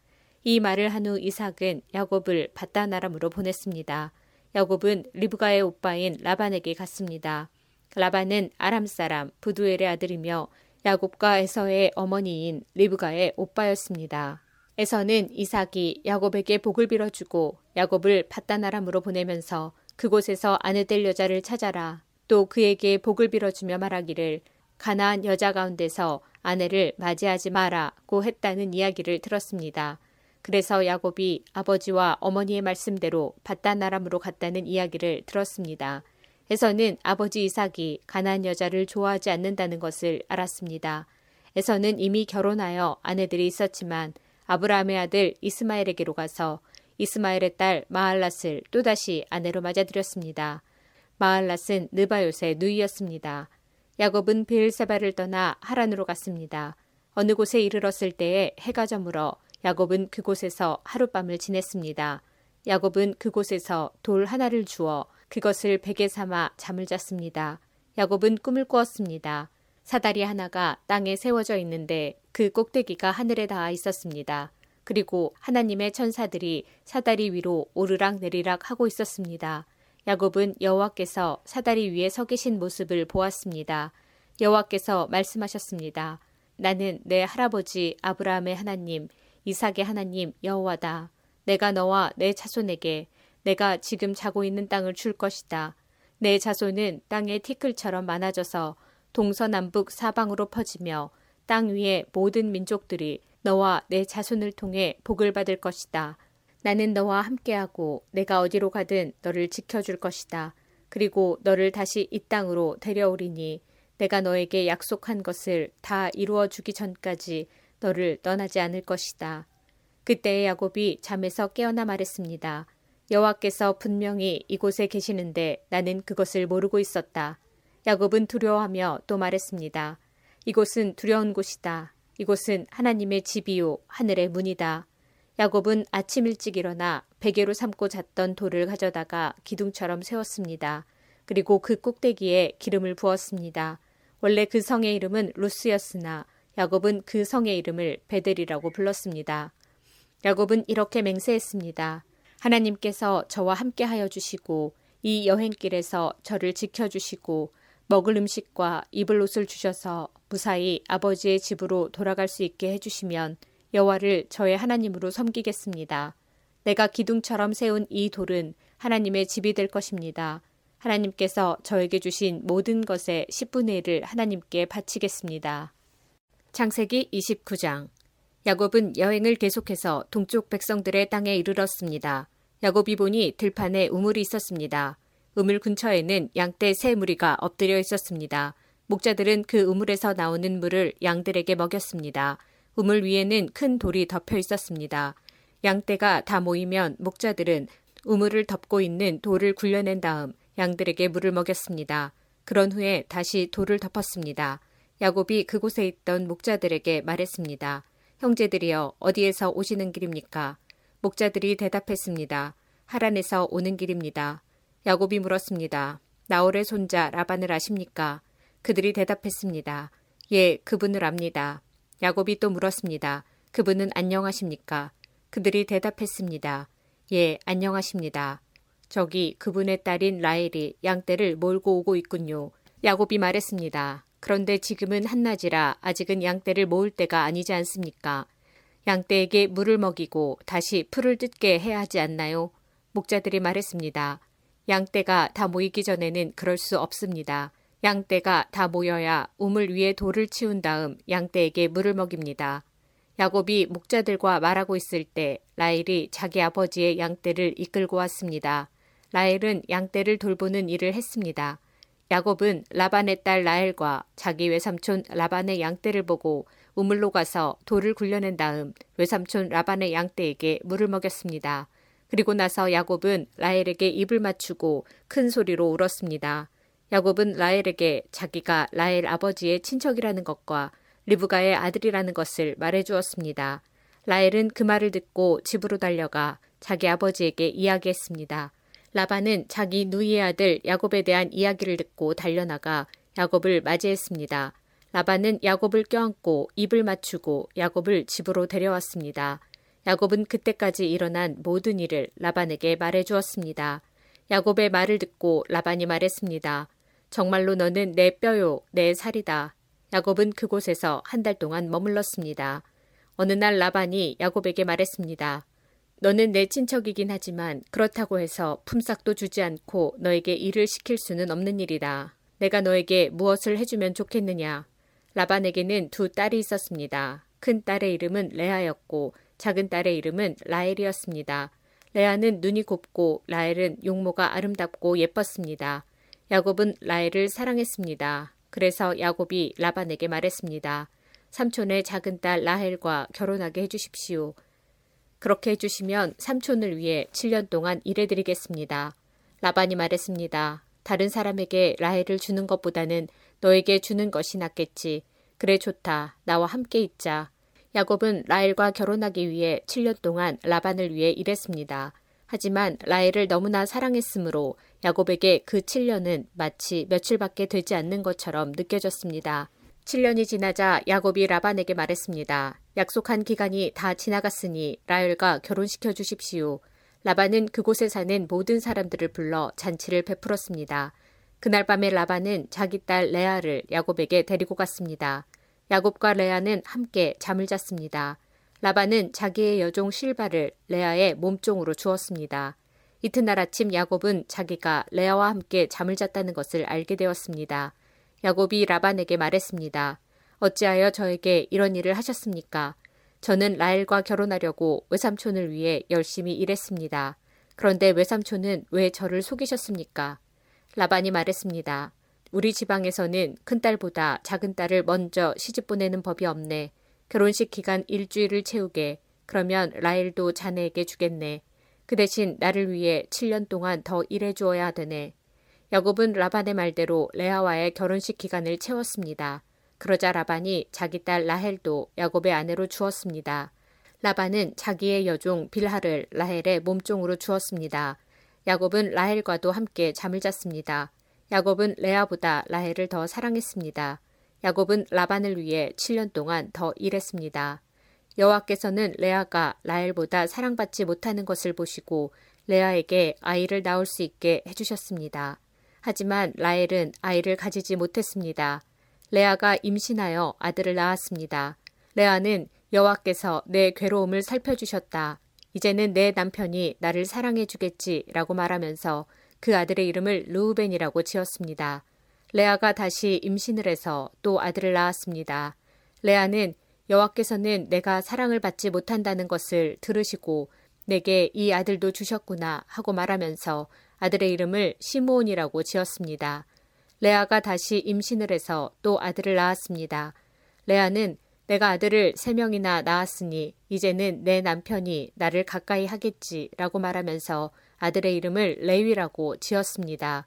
이 말을 한 후 이삭은 야곱을 바다 나람으로 보냈습니다. 야곱은 리브가의 오빠인 라반에게 갔습니다. 라반은 아람 사람 부두엘의 아들이며 야곱과 에서의 어머니인 리브가의 오빠였습니다. 에서는 이삭이 야곱에게 복을 빌어주고 야곱을 바다나람으로 보내면서 그곳에서 아내 될 여자를 찾아라. 또 그에게 복을 빌어주며 말하기를 가나안 여자 가운데서 아내를 맞이하지 마라고 했다는 이야기를 들었습니다. 그래서 야곱이 아버지와 어머니의 말씀대로 바다나람으로 갔다는 이야기를 들었습니다. 에서는 아버지 이삭이 가나안 여자를 좋아하지 않는다는 것을 알았습니다. 에서는 이미 결혼하여 아내들이 있었지만 아브라함의 아들 이스마엘에게로 가서 이스마엘의 딸 마할랏을 또다시 아내로 맞아들였습니다. 마할랏은 느바요의 누이였습니다. 야곱은 베일세바를 떠나 하란으로 갔습니다. 어느 곳에 이르렀을 때에 해가 저물어 야곱은 그곳에서 하룻밤을 지냈습니다. 야곱은 그곳에서 돌 하나를 주어 그것을 베개 삼아 잠을 잤습니다. 야곱은 꿈을 꾸었습니다. 사다리 하나가 땅에 세워져 있는데 그 꼭대기가 하늘에 닿아 있었습니다. 그리고 하나님의 천사들이 사다리 위로 오르락 내리락 하고 있었습니다. 야곱은 여호와께서 사다리 위에 서 계신 모습을 보았습니다. 여호와께서 말씀하셨습니다. 나는 내 할아버지 아브라함의 하나님, 이삭의 하나님 여호와다. 내가 너와 내 자손에게 내가 지금 자고 있는 땅을 줄 것이다. 내 자손은 땅의 티끌처럼 많아져서 동서남북 사방으로 퍼지며 땅 위의 모든 민족들이 너와 내 자손을 통해 복을 받을 것이다. 나는 너와 함께하고 내가 어디로 가든 너를 지켜줄 것이다. 그리고 너를 다시 이 땅으로 데려오리니 내가 너에게 약속한 것을 다 이루어 주기 전까지 너를 떠나지 않을 것이다. 그때의 야곱이 잠에서 깨어나 말했습니다. 여호와께서 분명히 이곳에 계시는데 나는 그것을 모르고 있었다. 야곱은 두려워하며 또 말했습니다. 이곳은 두려운 곳이다. 이곳은 하나님의 집이요 하늘의 문이다. 야곱은 아침 일찍 일어나 베개로 삼고 잤던 돌을 가져다가 기둥처럼 세웠습니다. 그리고 그 꼭대기에 기름을 부었습니다. 원래 그 성의 이름은 루스였으나 야곱은 그 성의 이름을 베델이라고 불렀습니다. 야곱은 이렇게 맹세했습니다. 하나님께서 저와 함께 하여 주시고 이 여행길에서 저를 지켜 주시고 먹을 음식과 입을 옷을 주셔서 무사히 아버지의 집으로 돌아갈 수 있게 해 주시면 여호와를 저의 하나님으로 섬기겠습니다. 내가 기둥처럼 세운 이 돌은 하나님의 집이 될 것입니다. 하나님께서 저에게 주신 모든 것의 10분의 1을 하나님께 바치겠습니다. 창세기 29장 야곱은 여행을 계속해서 동쪽 백성들의 땅에 이르렀습니다. 야곱이 보니 들판에 우물이 있었습니다. 우물 근처에는 양떼 세 무리가 엎드려 있었습니다. 목자들은 그 우물에서 나오는 물을 양들에게 먹였습니다. 우물 위에는 큰 돌이 덮여 있었습니다. 양떼가 다 모이면 목자들은 우물을 덮고 있는 돌을 굴려낸 다음 양들에게 물을 먹였습니다. 그런 후에 다시 돌을 덮었습니다. 야곱이 그곳에 있던 목자들에게 말했습니다. 형제들이여 어디에서 오시는 길입니까? 목자들이 대답했습니다. 하란에서 오는 길입니다. 야곱이 물었습니다. 나홀의 손자 라반을 아십니까? 그들이 대답했습니다. 예, 그분을 압니다. 야곱이 또 물었습니다. 그분은 안녕하십니까? 그들이 대답했습니다. 예, 안녕하십니다. 저기 그분의 딸인 라헬이 양떼를 몰고 오고 있군요. 야곱이 말했습니다. 그런데 지금은 한낮이라 아직은 양떼를 모을 때가 아니지 않습니까? 양떼에게 물을 먹이고 다시 풀을 뜯게 해야 하지 않나요? 목자들이 말했습니다. 양떼가 다 모이기 전에는 그럴 수 없습니다. 양떼가 다 모여야 우물 위에 돌을 치운 다음 양떼에게 물을 먹입니다. 야곱이 목자들과 말하고 있을 때 라헬이 자기 아버지의 양떼를 이끌고 왔습니다. 라헬은 양떼를 돌보는 일을 했습니다. 야곱은 라반의 딸 라헬과 자기 외삼촌 라반의 양떼를 보고 우물로 가서 돌을 굴려낸 다음 외삼촌 라반의 양떼에게 물을 먹였습니다. 그리고 나서 야곱은 라헬에게 입을 맞추고 큰 소리로 울었습니다. 야곱은 라헬에게 자기가 라헬 아버지의 친척이라는 것과 리브가의 아들이라는 것을 말해 주었습니다. 라헬은 그 말을 듣고 집으로 달려가 자기 아버지에게 이야기했습니다. 라반은 자기 누이의 아들 야곱에 대한 이야기를 듣고 달려나가 야곱을 맞이했습니다. 라반은 야곱을 껴안고 입을 맞추고 야곱을 집으로 데려왔습니다. 야곱은 그때까지 일어난 모든 일을 라반에게 말해 주었습니다. 야곱의 말을 듣고 라반이 말했습니다. 정말로 너는 내 뼈요, 내 살이다. 야곱은 그곳에서 한 달 동안 머물렀습니다. 어느 날 라반이 야곱에게 말했습니다. 너는 내 친척이긴 하지만 그렇다고 해서 품삯도 주지 않고 너에게 일을 시킬 수는 없는 일이다. 내가 너에게 무엇을 해주면 좋겠느냐. 라반에게는 두 딸이 있었습니다. 큰 딸의 이름은 레아였고 작은 딸의 이름은 라헬이었습니다. 레아는 눈이 곱고 라헬은 용모가 아름답고 예뻤습니다. 야곱은 라헬을 사랑했습니다. 그래서 야곱이 라반에게 말했습니다. 삼촌의 작은 딸 라헬과 결혼하게 해주십시오. 그렇게 해주시면 삼촌을 위해 7년 동안 일해드리겠습니다. 라반이 말했습니다. 다른 사람에게 라헬을 주는 것보다는 너에게 주는 것이 낫겠지. 그래 좋다. 나와 함께 있자. 야곱은 라헬과 결혼하기 위해 7년 동안 라반을 위해 일했습니다. 하지만 라헬을 너무나 사랑했으므로 야곱에게 그 7년은 마치 며칠밖에 되지 않는 것처럼 느껴졌습니다. 7년이 지나자 야곱이 라반에게 말했습니다. 약속한 기간이 다 지나갔으니 라헬과 결혼시켜 주십시오. 라반은 그곳에 사는 모든 사람들을 불러 잔치를 베풀었습니다. 그날 밤에 라반은 자기 딸 레아를 야곱에게 데리고 갔습니다. 야곱과 레아는 함께 잠을 잤습니다. 라반은 자기의 여종 실바를 레아의 몸종으로 주었습니다. 이튿날 아침 야곱은 자기가 레아와 함께 잠을 잤다는 것을 알게 되었습니다. 야곱이 라반에게 말했습니다. 어찌하여 저에게 이런 일을 하셨습니까? 저는 라헬과 결혼하려고 외삼촌을 위해 열심히 일했습니다. 그런데 외삼촌은 왜 저를 속이셨습니까? 라반이 말했습니다. 우리 지방에서는 큰딸보다 작은딸을 먼저 시집 보내는 법이 없네. 결혼식 기간 일주일을 채우게. 그러면 라헬도 자네에게 주겠네. 그 대신 나를 위해 7년 동안 더 일해 주어야 되네. 야곱은 라반의 말대로 레아와의 결혼식 기간을 채웠습니다. 그러자 라반이 자기 딸 라헬도 야곱의 아내로 주었습니다. 라반은 자기의 여종 빌하를 라헬의 몸종으로 주었습니다. 야곱은 라헬과도 함께 잠을 잤습니다. 야곱은 레아보다 라헬을 더 사랑했습니다. 야곱은 라반을 위해 7년 동안 더 일했습니다. 여호와께서는 레아가 라헬보다 사랑받지 못하는 것을 보시고 레아에게 아이를 낳을 수 있게 해주셨습니다. 하지만 라헬은 아이를 가지지 못했습니다. 레아가 임신하여 아들을 낳았습니다. 레아는 여호와께서 내 괴로움을 살펴주셨다. 이제는 내 남편이 나를 사랑해 주겠지라고 말하면서 그 아들의 이름을 루우벤이라고 지었습니다. 레아가 다시 임신을 해서 또 아들을 낳았습니다. 레아는 여호와께서는 내가 사랑을 받지 못한다는 것을 들으시고 내게 이 아들도 주셨구나 하고 말하면서 아들의 이름을 시므온이라고 지었습니다. 레아가 다시 임신을 해서 또 아들을 낳았습니다. 레아는 내가 아들을 세 명이나 낳았으니 이제는 내 남편이 나를 가까이 하겠지라고 말하면서 아들의 이름을 레위라고 지었습니다.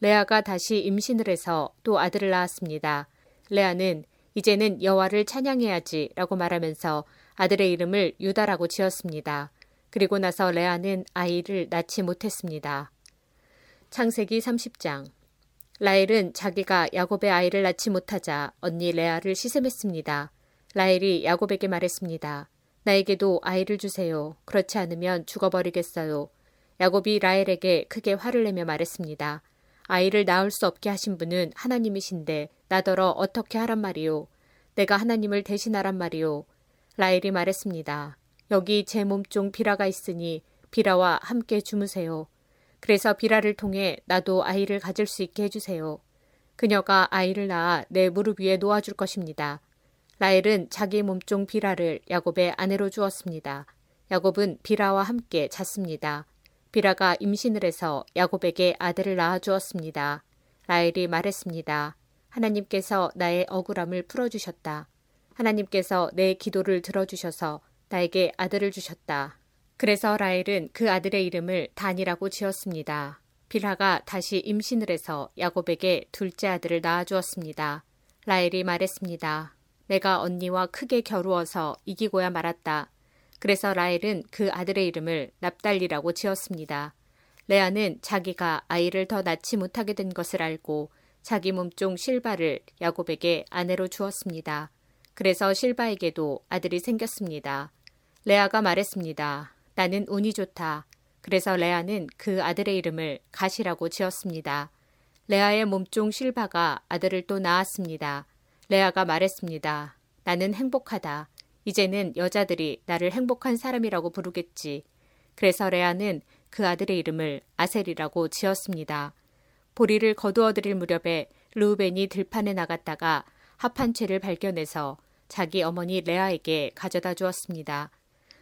레아가 다시 임신을 해서 또 아들을 낳았습니다. 레아는 이제는 여호와를 찬양해야지라고 말하면서 아들의 이름을 유다라고 지었습니다. 그리고 나서 레아는 아이를 낳지 못했습니다. 창세기 30장 라헬은 자기가 야곱의 아이를 낳지 못하자 언니 레아를 시샘했습니다. 라헬이 야곱에게 말했습니다. 나에게도 아이를 주세요. 그렇지 않으면 죽어버리겠어요. 야곱이 라헬에게 크게 화를 내며 말했습니다. 아이를 낳을 수 없게 하신 분은 하나님이신데 나더러 어떻게 하란 말이오. 내가 하나님을 대신하란 말이오. 라헬이 말했습니다. 여기 제 몸종 비라가 있으니 비라와 함께 주무세요. 그래서 비라를 통해 나도 아이를 가질 수 있게 해주세요. 그녀가 아이를 낳아 내 무릎 위에 놓아줄 것입니다. 라헬은 자기 몸종 비라를 야곱의 아내로 주었습니다. 야곱은 비라와 함께 잤습니다. 비라가 임신을 해서 야곱에게 아들을 낳아 주었습니다. 라헬이 말했습니다. 하나님께서 나의 억울함을 풀어주셨다. 하나님께서 내 기도를 들어주셔서 나에게 아들을 주셨다. 그래서 라헬은 그 아들의 이름을 단이라고 지었습니다. 비라가 다시 임신을 해서 야곱에게 둘째 아들을 낳아 주었습니다. 라헬이 말했습니다. 내가 언니와 크게 겨루어서 이기고야 말았다. 그래서 라헬은 그 아들의 이름을 납달리라고 지었습니다. 레아는 자기가 아이를 더 낳지 못하게 된 것을 알고 자기 몸종 실바를 야곱에게 아내로 주었습니다. 그래서 실바에게도 아들이 생겼습니다. 레아가 말했습니다. 나는 운이 좋다. 그래서 레아는 그 아들의 이름을 가시라고 지었습니다. 레아의 몸종 실바가 아들을 또 낳았습니다. 레아가 말했습니다. 나는 행복하다. 이제는 여자들이 나를 행복한 사람이라고 부르겠지. 그래서 레아는 그 아들의 이름을 아셀이라고 지었습니다. 보리를 거두어 드릴 무렵에 루벤이 들판에 나갔다가 합한 채를 발견해서 자기 어머니 레아에게 가져다 주었습니다.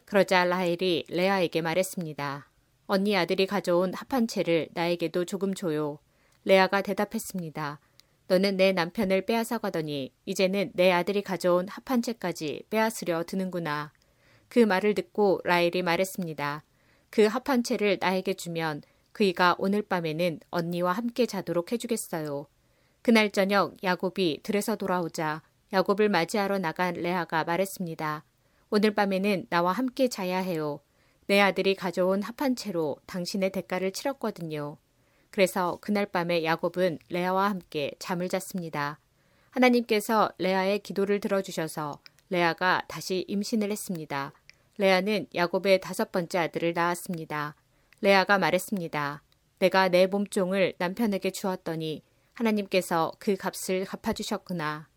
그러자 라헬이 레아에게 말했습니다. 언니 아들이 가져온 합한 채를 나에게도 조금 줘요. 레아가 대답했습니다. 너는 내 남편을 빼앗아 가더니 이제는 내 아들이 가져온 합한 채까지 빼앗으려 드는구나. 그 말을 듣고 라헬이 말했습니다. 그 합한 채를 나에게 주면 그이가 오늘 밤에는 언니와 함께 자도록 해주겠어요. 그날 저녁 야곱이 들에서 돌아오자 야곱을 맞이하러 나간 레아가 말했습니다. 오늘 밤에는 나와 함께 자야 해요. 내 아들이 가져온 합한 채로 당신의 대가를 치렀거든요. 그래서 그날 밤에 야곱은 레아와 함께 잠을 잤습니다. 하나님께서 레아의 기도를 들어주셔서 레아가 다시 임신을 했습니다. 레아는 야곱의 다섯 번째 아들을 낳았습니다. 레아가 말했습니다. 내가 내 몸종을 남편에게 주었더니 하나님께서 그 값을 갚아주셨구나.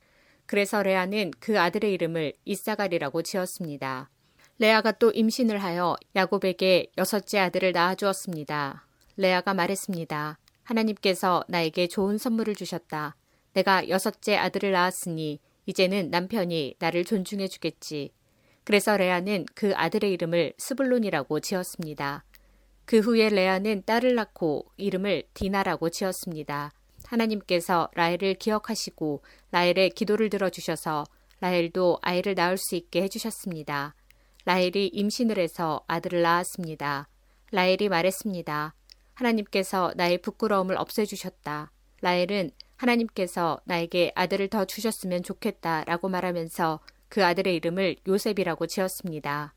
그래서 레아는 그 아들의 이름을 이사갈이라고 지었습니다. 레아가 또 임신을 하여 야곱에게 여섯째 아들을 낳아주었습니다. 레아가 말했습니다. 하나님께서 나에게 좋은 선물을 주셨다. 내가 여섯째 아들을 낳았으니 이제는 남편이 나를 존중해 주겠지. 그래서 레아는 그 아들의 이름을 스불론이라고 지었습니다. 그 후에 레아는 딸을 낳고 이름을 디나라고 지었습니다. 하나님께서 라헬을 기억하시고 라헬의 기도를 들어주셔서 라헬도 아이를 낳을 수 있게 해주셨습니다. 라헬이 임신을 해서 아들을 낳았습니다. 라헬이 말했습니다. 하나님께서 나의 부끄러움을 없애주셨다. 라헬은 하나님께서 나에게 아들을 더 주셨으면 좋겠다 라고 말하면서 그 아들의 이름을 요셉이라고 지었습니다.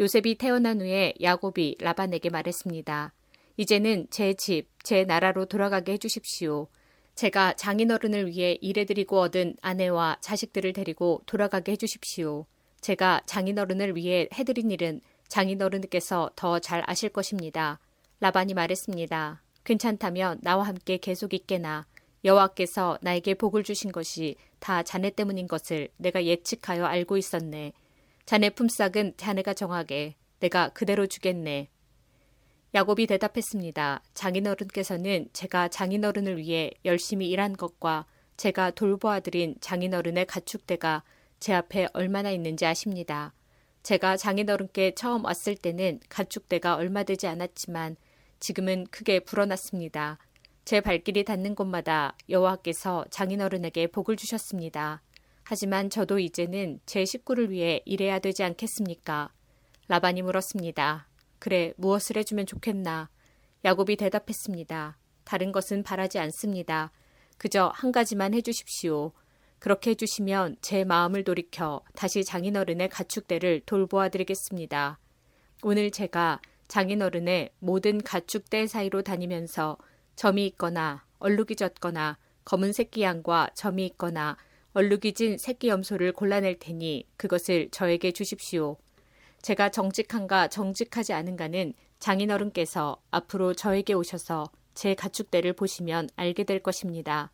요셉이 태어난 후에 야곱이 라반에게 말했습니다. 이제는 제 집, 제 나라로 돌아가게 해주십시오. 제가 장인어른을 위해 일해드리고 얻은 아내와 자식들을 데리고 돌아가게 해주십시오. 제가 장인어른을 위해 해드린 일은 장인어른께서 더 잘 아실 것입니다. 라반이 말했습니다. 괜찮다면 나와 함께 계속 있게나 여호와께서 나에게 복을 주신 것이 다 자네 때문인 것을 내가 예측하여 알고 있었네. 자네 품삯은 자네가 정하게 내가 그대로 주겠네. 야곱이 대답했습니다. 장인어른께서는 제가 장인어른을 위해 열심히 일한 것과 제가 돌보아드린 장인어른의 가축대가 제 앞에 얼마나 있는지 아십니다. 제가 장인어른께 처음 왔을 때는 가축대가 얼마 되지 않았지만 지금은 크게 불어났습니다. 제 발길이 닿는 곳마다 여호와께서 장인어른에게 복을 주셨습니다. 하지만 저도 이제는 제 식구를 위해 일해야 되지 않겠습니까? 라반이 물었습니다. 그래, 무엇을 해주면 좋겠나? 야곱이 대답했습니다. 다른 것은 바라지 않습니다. 그저 한 가지만 해주십시오. 그렇게 해주시면 제 마음을 돌이켜 다시 장인어른의 가축대를 돌보아 드리겠습니다. 오늘 제가 장인어른의 모든 가축대 사이로 다니면서 점이 있거나 얼룩이 졌거나 검은 새끼 양과 점이 있거나 얼룩이 진 새끼 염소를 골라낼 테니 그것을 저에게 주십시오. 제가 정직한가 정직하지 않은가는 장인어른께서 앞으로 저에게 오셔서 제 가축대를 보시면 알게 될 것입니다.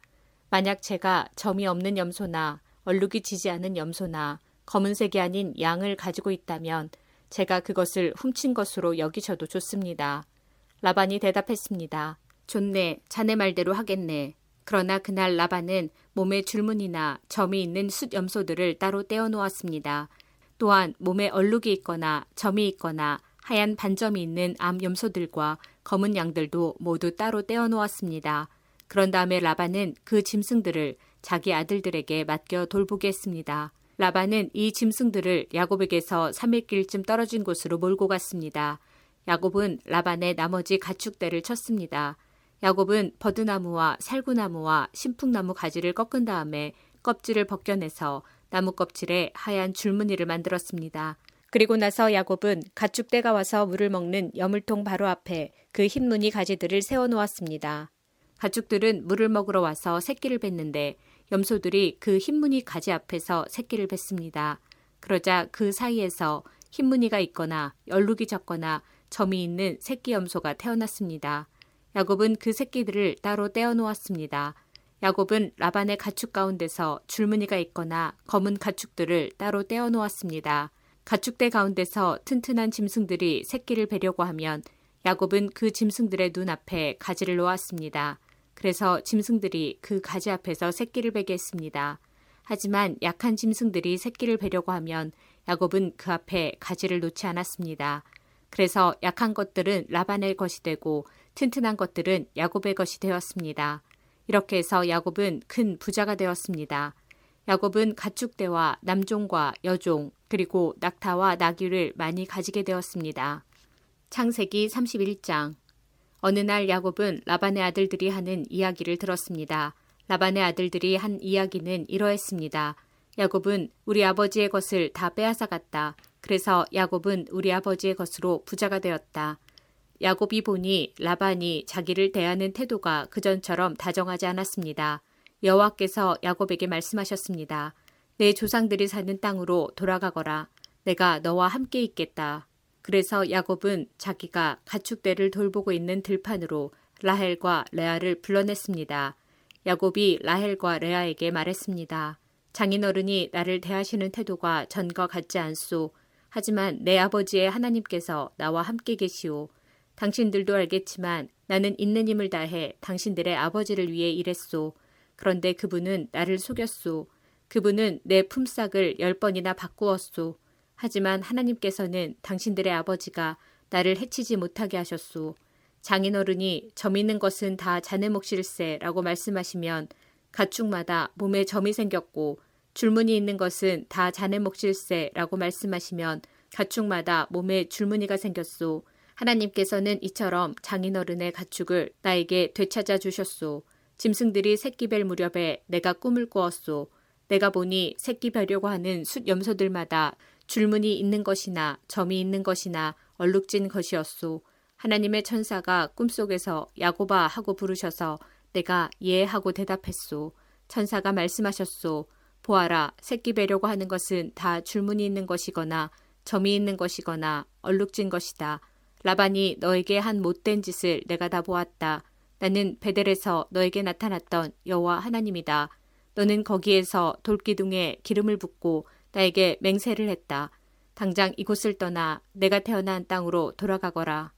만약 제가 점이 없는 염소나 얼룩이 지지 않은 염소나 검은색이 아닌 양을 가지고 있다면 제가 그것을 훔친 것으로 여기셔도 좋습니다. 라반이 대답했습니다. 좋네, 자네 말대로 하겠네. 그러나 그날 라반은 몸에 줄무늬나 점이 있는 숫 염소들을 따로 떼어 놓았습니다. 또한 몸에 얼룩이 있거나 점이 있거나 하얀 반점이 있는 암 염소들과 검은 양들도 모두 따로 떼어 놓았습니다. 그런 다음에 라반은 그 짐승들을 자기 아들들에게 맡겨 돌보게 했습니다. 라반은 이 짐승들을 야곱에게서 3일길쯤 떨어진 곳으로 몰고 갔습니다. 야곱은 라반의 나머지 가축대를 쳤습니다. 야곱은 버드나무와 살구나무와 신풍나무 가지를 꺾은 다음에 껍질을 벗겨내서 나무 껍질에 하얀 줄무늬를 만들었습니다. 그리고 나서 야곱은 가축대가 와서 물을 먹는 여물통 바로 앞에 그 흰무늬 가지들을 세워 놓았습니다. 가축들은 물을 먹으러 와서 새끼를 뱉는데 염소들이 그 흰무늬 가지 앞에서 새끼를 뱉습니다. 그러자 그 사이에서 흰무늬가 있거나 얼룩이 졌거나 점이 있는 새끼 염소가 태어났습니다. 야곱은 그 새끼들을 따로 떼어 놓았습니다. 야곱은 라반의 가축 가운데서 줄무늬가 있거나 검은 가축들을 따로 떼어 놓았습니다. 가축대 가운데서 튼튼한 짐승들이 새끼를 베려고 하면 야곱은 그 짐승들의 눈앞에 가지를 놓았습니다. 그래서 짐승들이 그 가지 앞에서 새끼를 베게 했습니다. 하지만 약한 짐승들이 새끼를 베려고 하면 야곱은 그 앞에 가지를 놓지 않았습니다. 그래서 약한 것들은 라반의 것이 되고 튼튼한 것들은 야곱의 것이 되었습니다. 이렇게 해서 야곱은 큰 부자가 되었습니다. 야곱은 가축대와 남종과 여종 그리고 낙타와 나귀를 많이 가지게 되었습니다. 창세기 31장 어느 날 야곱은 라반의 아들들이 하는 이야기를 들었습니다. 라반의 아들들이 한 이야기는 이러했습니다. 야곱은 우리 아버지의 것을 다 빼앗아 갔다. 그래서 야곱은 우리 아버지의 것으로 부자가 되었다. 야곱이 보니 라반이 자기를 대하는 태도가 그전처럼 다정하지 않았습니다. 여호와께서 야곱에게 말씀하셨습니다. 내 조상들이 사는 땅으로 돌아가거라. 내가 너와 함께 있겠다. 그래서 야곱은 자기가 가축대를 돌보고 있는 들판으로 라헬과 레아를 불러냈습니다. 야곱이 라헬과 레아에게 말했습니다. 장인어른이 나를 대하시는 태도가 전과 같지 않소. 하지만 내 아버지의 하나님께서 나와 함께 계시오. 당신들도 알겠지만 나는 있는 힘을 다해 당신들의 아버지를 위해 일했소. 그런데 그분은 나를 속였소. 그분은 내 품삯을 열 번이나 바꾸었소. 하지만 하나님께서는 당신들의 아버지가 나를 해치지 못하게 하셨소. 장인어른이 점 있는 것은 다 자네 몫일세라고 말씀하시면 가축마다 몸에 점이 생겼고 줄무늬 있는 것은 다 자네 몫일세라고 말씀하시면 가축마다 몸에 줄무늬가 생겼소. 하나님께서는 이처럼 장인어른의 가축을 나에게 되찾아 주셨소. 짐승들이 새끼 뵐 무렵에 내가 꿈을 꾸었소. 내가 보니 새끼 뵈려고 하는 숫 염소들마다 줄무늬 있는 것이나 점이 있는 것이나 얼룩진 것이었소. 하나님의 천사가 꿈속에서 야고바 하고 부르셔서 내가 예 하고 대답했소. 천사가 말씀하셨소. 보아라, 새끼 뵈려고 하는 것은 다 줄무늬 있는 것이거나 점이 있는 것이거나 얼룩진 것이다. 라반이 너에게 한 못된 짓을 내가 다 보았다. 나는 베델에서 너에게 나타났던 여호와 하나님이다. 너는 거기에서 돌기둥에 기름을 붓고 나에게 맹세를 했다. 당장 이곳을 떠나 내가 태어난 땅으로 돌아가거라.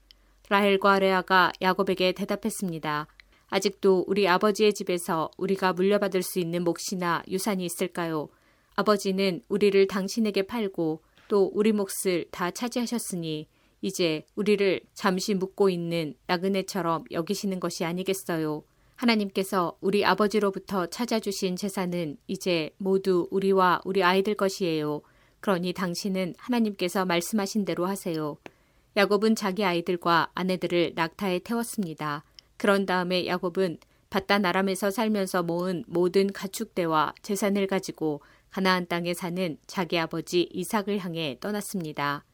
라헬과 레아가 야곱에게 대답했습니다. 아직도 우리 아버지의 집에서 우리가 물려받을 수 있는 몫이나 유산이 있을까요? 아버지는 우리를 당신에게 팔고 또 우리 몫을 다 차지하셨으니 이제 우리를 잠시 묵고 있는 나그네처럼 여기시는 것이 아니겠어요. 하나님께서 우리 아버지로부터 찾아주신 재산은 이제 모두 우리와 우리 아이들 것이에요. 그러니 당신은 하나님께서 말씀하신 대로 하세요. 야곱은 자기 아이들과 아내들을 낙타에 태웠습니다. 그런 다음에 야곱은 바단 아람에서 살면서 모은 모든 가축대와 재산을 가지고 가나안 땅에 사는 자기 아버지 이삭을 향해 떠났습니다.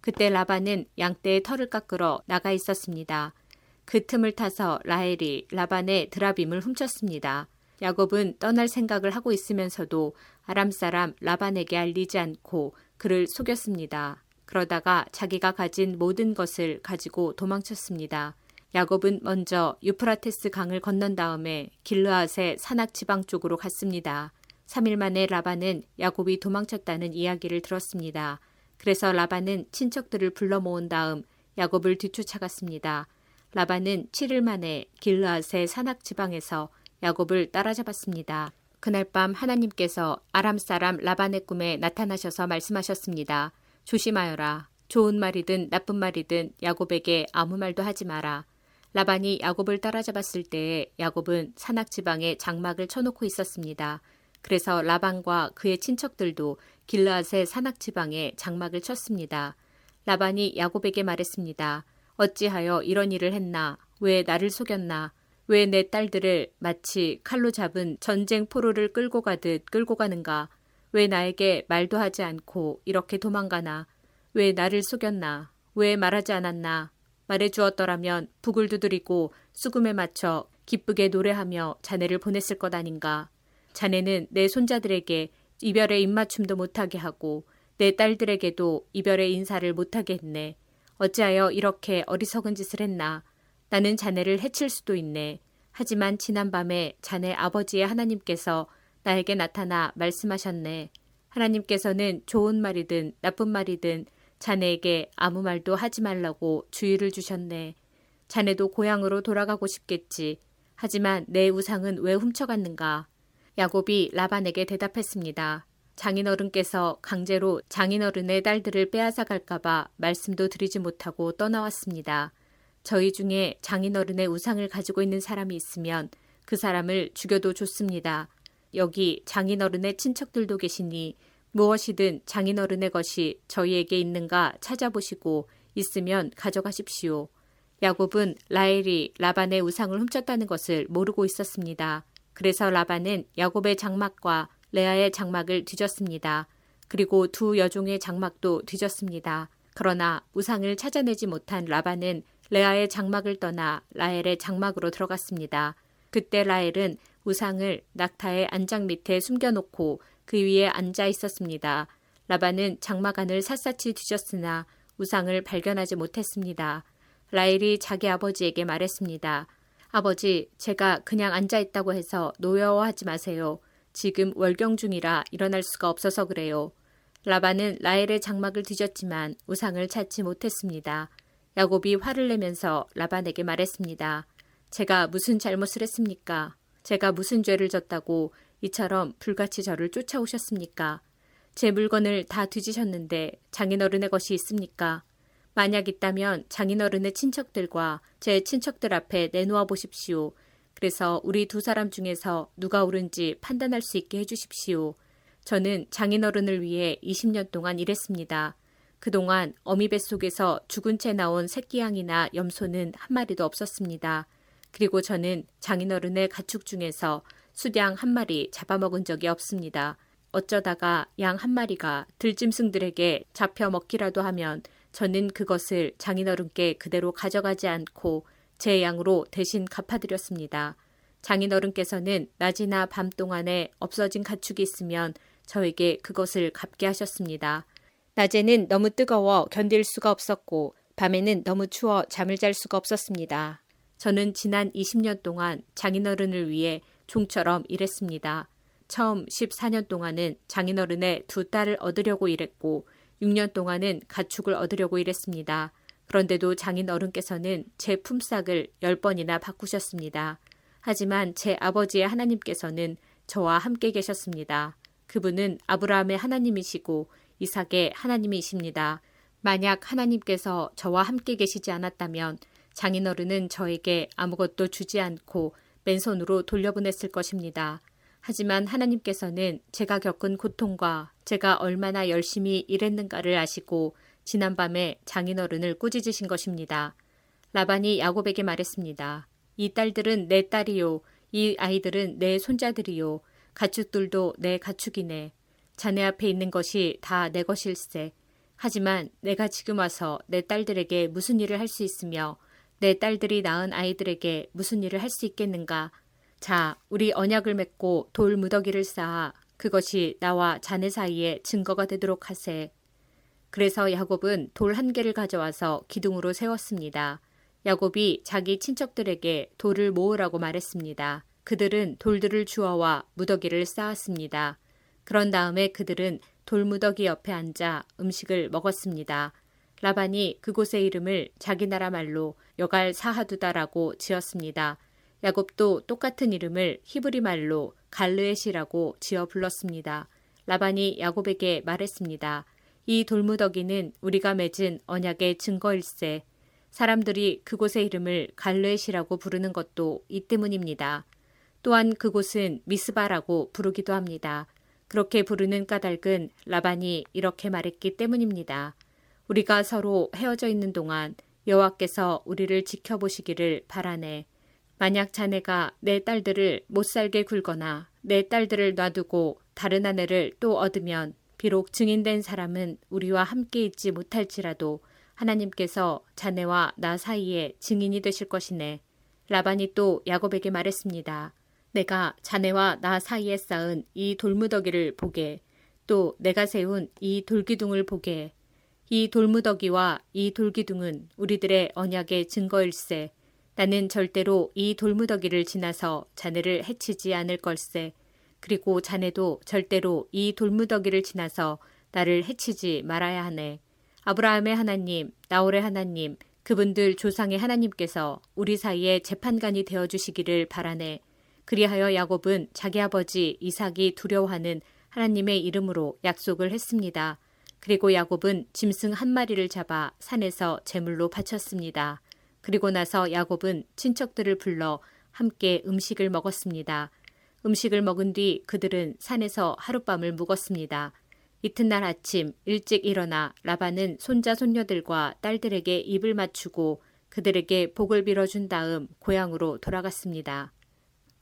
그때 라반은 양떼의 털을 깎으러 나가 있었습니다. 그 틈을 타서 라헬이 라반의 드라빔을 훔쳤습니다. 야곱은 떠날 생각을 하고 있으면서도 아람 사람 라반에게 알리지 않고 그를 속였습니다. 그러다가 자기가 가진 모든 것을 가지고 도망쳤습니다. 야곱은 먼저 유프라테스 강을 건넌 다음에 길르앗의 산악 지방 쪽으로 갔습니다. 3일 만에 라반은 야곱이 도망쳤다는 이야기를 들었습니다. 그래서 라반은 친척들을 불러 모은 다음 야곱을 뒤쫓아갔습니다. 라반은 7일 만에 길르앗의 산악 지방에서 야곱을 따라잡았습니다. 그날 밤 하나님께서 아람 사람 라반의 꿈에 나타나셔서 말씀하셨습니다. 조심하여라. 좋은 말이든 나쁜 말이든 야곱에게 아무 말도 하지 마라. 라반이 야곱을 따라잡았을 때에 야곱은 산악 지방에 장막을 쳐놓고 있었습니다. 그래서 라반과 그의 친척들도 길르앗의 산악 지방에 장막을 쳤습니다. 라반이 야곱에게 말했습니다. 어찌하여 이런 일을 했나? 왜 나를 속였나? 왜 내 딸들을 마치 칼로 잡은 전쟁 포로를 끌고 가듯 끌고 가는가? 왜 나에게 말도 하지 않고 이렇게 도망가나? 왜 나를 속였나? 왜 말하지 않았나? 말해 주었더라면 북을 두드리고 수금에 맞춰 기쁘게 노래하며 자네를 보냈을 것 아닌가? 자네는 내 손자들에게 이별의 입맞춤도 못하게 하고 내 딸들에게도 이별의 인사를 못하게 했네. 어찌하여 이렇게 어리석은 짓을 했나? 나는 자네를 해칠 수도 있네. 하지만 지난밤에 자네 아버지의 하나님께서 나에게 나타나 말씀하셨네. 하나님께서는 좋은 말이든 나쁜 말이든 자네에게 아무 말도 하지 말라고 주의를 주셨네. 자네도 고향으로 돌아가고 싶겠지. 하지만 내 우상은 왜 훔쳐갔는가? 야곱이 라반에게 대답했습니다. 장인어른께서 강제로 장인어른의 딸들을 빼앗아 갈까봐 말씀도 드리지 못하고 떠나왔습니다. 저희 중에 장인어른의 우상을 가지고 있는 사람이 있으면 그 사람을 죽여도 좋습니다. 여기 장인어른의 친척들도 계시니 무엇이든 장인어른의 것이 저희에게 있는가 찾아보시고 있으면 가져가십시오. 야곱은 라헬이 라반의 우상을 훔쳤다는 것을 모르고 있었습니다. 그래서 라반은 야곱의 장막과 레아의 장막을 뒤졌습니다. 그리고 두 여종의 장막도 뒤졌습니다. 그러나 우상을 찾아내지 못한 라반은 레아의 장막을 떠나 라헬의 장막으로 들어갔습니다. 그때 라헬은 우상을 낙타의 안장 밑에 숨겨놓고 그 위에 앉아 있었습니다. 라반은 장막 안을 샅샅이 뒤졌으나 우상을 발견하지 못했습니다. 라헬이 자기 아버지에게 말했습니다. 아버지, 제가 그냥 앉아 있다고 해서 노여워하지 마세요. 지금 월경 중이라 일어날 수가 없어서 그래요. 라반은 라헬의 장막을 뒤졌지만 우상을 찾지 못했습니다. 야곱이 화를 내면서 라반에게 말했습니다. 제가 무슨 잘못을 했습니까? 제가 무슨 죄를 졌다고 이처럼 불같이 저를 쫓아오셨습니까? 제 물건을 다 뒤지셨는데 장인어른의 것이 있습니까? 만약 있다면 장인어른의 친척들과 제 친척들 앞에 내놓아 보십시오. 그래서 우리 두 사람 중에서 누가 옳은지 판단할 수 있게 해주십시오. 저는 장인어른을 위해 20년 동안 일했습니다. 그동안 어미 뱃속에서 죽은 채 나온 새끼양이나 염소는 한 마리도 없었습니다. 그리고 저는 장인어른의 가축 중에서 수량 한 마리 잡아먹은 적이 없습니다. 어쩌다가 양 한 마리가 들짐승들에게 잡혀 먹기라도 하면 저는 그것을 장인어른께 그대로 가져가지 않고 제 양으로 대신 갚아드렸습니다. 장인어른께서는 낮이나 밤 동안에 없어진 가축이 있으면 저에게 그것을 갚게 하셨습니다. 낮에는 너무 뜨거워 견딜 수가 없었고 밤에는 너무 추워 잠을 잘 수가 없었습니다. 저는 지난 20년 동안 장인어른을 위해 종처럼 일했습니다. 처음 14년 동안은 장인어른의 두 딸을 얻으려고 일했고 6년 동안은 가축을 얻으려고 일했습니다. 그런데도 장인 어른께서는 제 품삯을 10번이나 바꾸셨습니다. 하지만 제 아버지의 하나님께서는 저와 함께 계셨습니다. 그분은 아브라함의 하나님이시고 이삭의 하나님이십니다. 만약 하나님께서 저와 함께 계시지 않았다면 장인어른은 저에게 아무것도 주지 않고 맨손으로 돌려보냈을 것입니다. 하지만 하나님께서는 제가 겪은 고통과 제가 얼마나 열심히 일했는가를 아시고 지난밤에 장인어른을 꾸짖으신 것입니다. 라반이 야곱에게 말했습니다. 이 딸들은 내 딸이요. 이 아이들은 내 손자들이요. 가축들도 내 가축이네. 자네 앞에 있는 것이 다 내 것일세. 하지만 내가 지금 와서 내 딸들에게 무슨 일을 할 수 있으며 내 딸들이 낳은 아이들에게 무슨 일을 할 수 있겠는가? 자, 우리 언약을 맺고 돌 무더기를 쌓아 그것이 나와 자네 사이에 증거가 되도록 하세. 그래서 야곱은 돌 한 개를 가져와서 기둥으로 세웠습니다. 야곱이 자기 친척들에게 돌을 모으라고 말했습니다. 그들은 돌들을 주워와 무더기를 쌓았습니다. 그런 다음에 그들은 돌무더기 옆에 앉아 음식을 먹었습니다. 라반이 그곳의 이름을 자기 나라 말로 여갈 사하두다라고 지었습니다. 야곱도 똑같은 이름을 히브리 말로 갈르엣이라고 지어 불렀습니다. 라반이 야곱에게 말했습니다. 이 돌무더기는 우리가 맺은 언약의 증거일세. 사람들이 그곳의 이름을 갈르엣이라고 부르는 것도 이 때문입니다. 또한 그곳은 미스바라고 부르기도 합니다. 그렇게 부르는 까닭은 라반이 이렇게 말했기 때문입니다. 우리가 서로 헤어져 있는 동안 여호와께서 우리를 지켜보시기를 바라네. 만약 자네가 내 딸들을 못 살게 굴거나 내 딸들을 놔두고 다른 아내를 또 얻으면 비록 증인된 사람은 우리와 함께 있지 못할지라도 하나님께서 자네와 나 사이에 증인이 되실 것이네. 라반이 또 야곱에게 말했습니다. 내가 자네와 나 사이에 쌓은 이 돌무더기를 보게, 또 내가 세운 이 돌기둥을 보게. 이 돌무더기와 이 돌기둥은 우리들의 언약의 증거일세. 나는 절대로 이 돌무더기를 지나서 자네를 해치지 않을 걸세. 그리고 자네도 절대로 이 돌무더기를 지나서 나를 해치지 말아야 하네. 아브라함의 하나님, 나홀의 하나님, 그분들 조상의 하나님께서 우리 사이에 재판관이 되어 주시기를 바라네. 그리하여 야곱은 자기 아버지 이삭이 두려워하는 하나님의 이름으로 약속을 했습니다. 그리고 야곱은 짐승 한 마리를 잡아 산에서 제물로 바쳤습니다. 그리고 나서 야곱은 친척들을 불러 함께 음식을 먹었습니다. 음식을 먹은 뒤 그들은 산에서 하룻밤을 묵었습니다. 이튿날 아침 일찍 일어나 라반은 손자 손녀들과 딸들에게 입을 맞추고 그들에게 복을 빌어준 다음 고향으로 돌아갔습니다.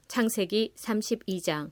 창세기 32장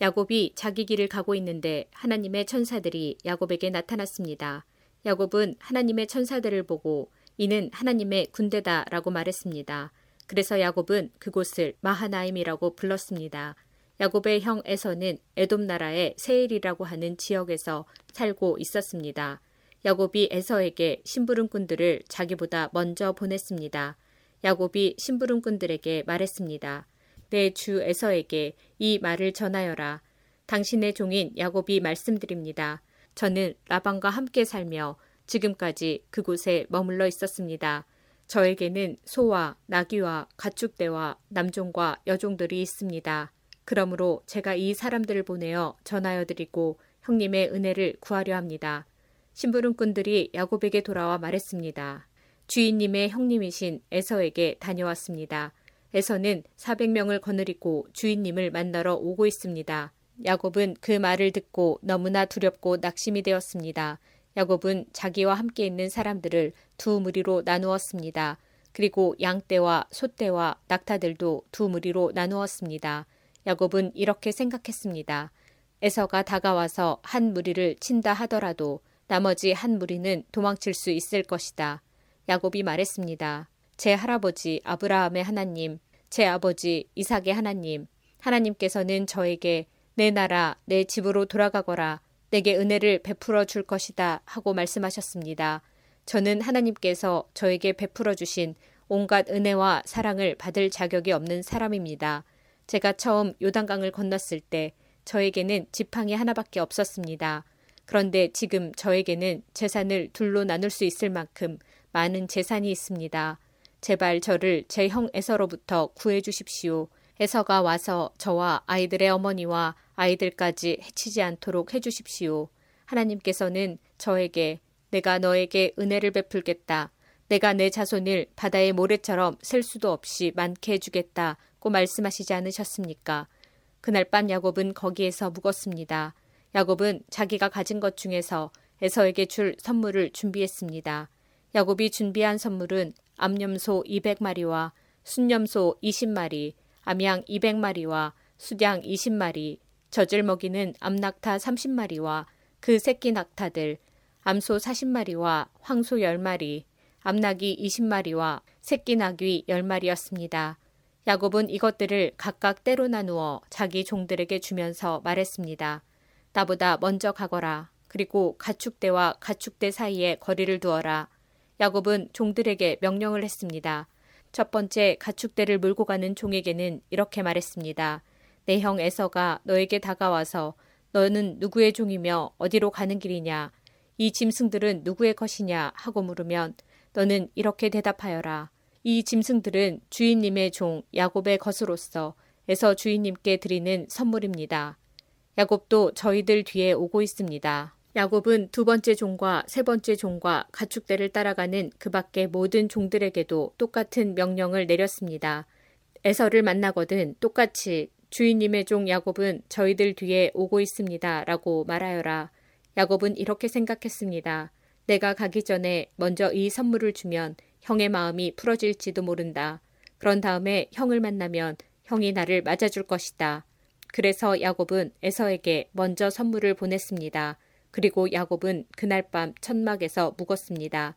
야곱이 자기 길을 가고 있는데 하나님의 천사들이 야곱에게 나타났습니다. 야곱은 하나님의 천사들을 보고 이는 하나님의 군대다라고 말했습니다. 그래서 야곱은 그곳을 마하나임이라고 불렀습니다. 야곱의 형 에서는 에돔 나라의 세일이라고 하는 지역에서 살고 있었습니다. 야곱이 에서에게 심부름꾼들을 자기보다 먼저 보냈습니다. 야곱이 심부름꾼들에게 말했습니다. 내 주 에서에게 이 말을 전하여라. 당신의 종인 야곱이 말씀드립니다. 저는 라반과 함께 살며 지금까지 그곳에 머물러 있었습니다. 저에게는 소와 나귀와 가축대와 남종과 여종들이 있습니다. 그러므로 제가 이 사람들을 보내어 전하여 드리고 형님의 은혜를 구하려 합니다. 심부름꾼들이 야곱에게 돌아와 말했습니다. 주인님의 형님이신 에서에게 다녀왔습니다. 에서는 400명을 거느리고 주인님을 만나러 오고 있습니다. 야곱은 그 말을 듣고 너무나 두렵고 낙심이 되었습니다. 야곱은 자기와 함께 있는 사람들을 두 무리로 나누었습니다. 그리고 양떼와 소떼와 낙타들도 두 무리로 나누었습니다. 야곱은 이렇게 생각했습니다. 에서가 다가와서 한 무리를 친다 하더라도 나머지 한 무리는 도망칠 수 있을 것이다. 야곱이 말했습니다. 제 할아버지 아브라함의 하나님, 제 아버지 이삭의 하나님, 하나님께서는 저에게 내 나라, 내 집으로 돌아가거라, 내게 은혜를 베풀어 줄 것이다 하고 말씀하셨습니다. 저는 하나님께서 저에게 베풀어 주신 온갖 은혜와 사랑을 받을 자격이 없는 사람입니다. 제가 처음 요단강을 건넜을 때 저에게는 지팡이 하나밖에 없었습니다. 그런데 지금 저에게는 재산을 둘로 나눌 수 있을 만큼 많은 재산이 있습니다. 제발 저를 제 형 에서로부터 구해 주십시오. 에서가 와서 저와 아이들의 어머니와 아이들까지 해치지 않도록 해 주십시오. 하나님께서는 저에게 내가 너에게 은혜를 베풀겠다. 내가 내 자손을 바다의 모래처럼 셀 수도 없이 많게 해주겠다. 고 말씀하시지 않으셨습니까? 그날 밤 야곱은 거기에서 묵었습니다. 야곱은 자기가 가진 것 중에서 에서에게 줄 선물을 준비했습니다. 야곱이 준비한 선물은 암염소 200마리와 숫염소 20마리, 암양 200마리와 숫양 20마리, 젖을 먹이는 암낙타 30마리와 그 새끼 낙타들, 암소 40마리와 황소 10마리, 암나귀 20마리와 새끼 나귀 10마리였습니다. 야곱은 이것들을 각각 때로 나누어 자기 종들에게 주면서 말했습니다. 나보다 먼저 가거라. 그리고 가축대와 가축대 사이에 거리를 두어라. 야곱은 종들에게 명령을 했습니다. 첫 번째 가축대를 몰고 가는 종에게는 이렇게 말했습니다. 내 형 에서가 너에게 다가와서 너는 누구의 종이며 어디로 가는 길이냐? 이 짐승들은 누구의 것이냐? 하고 물으면 너는 이렇게 대답하여라. 이 짐승들은 주인님의 종 야곱의 것으로서 에서 주인님께 드리는 선물입니다. 야곱도 저희들 뒤에 오고 있습니다. 야곱은 두 번째 종과 세 번째 종과 가축대를 따라가는 그 밖의 모든 종들에게도 똑같은 명령을 내렸습니다. 에서를 만나거든 똑같이 주인님의 종 야곱은 저희들 뒤에 오고 있습니다. 라고 말하여라. 야곱은 이렇게 생각했습니다. 내가 가기 전에 먼저 이 선물을 주면 형의 마음이 풀어질지도 모른다. 그런 다음에 형을 만나면 형이 나를 맞아줄 것이다. 그래서 야곱은 에서에게 먼저 선물을 보냈습니다. 그리고 야곱은 그날 밤 천막에서 묵었습니다.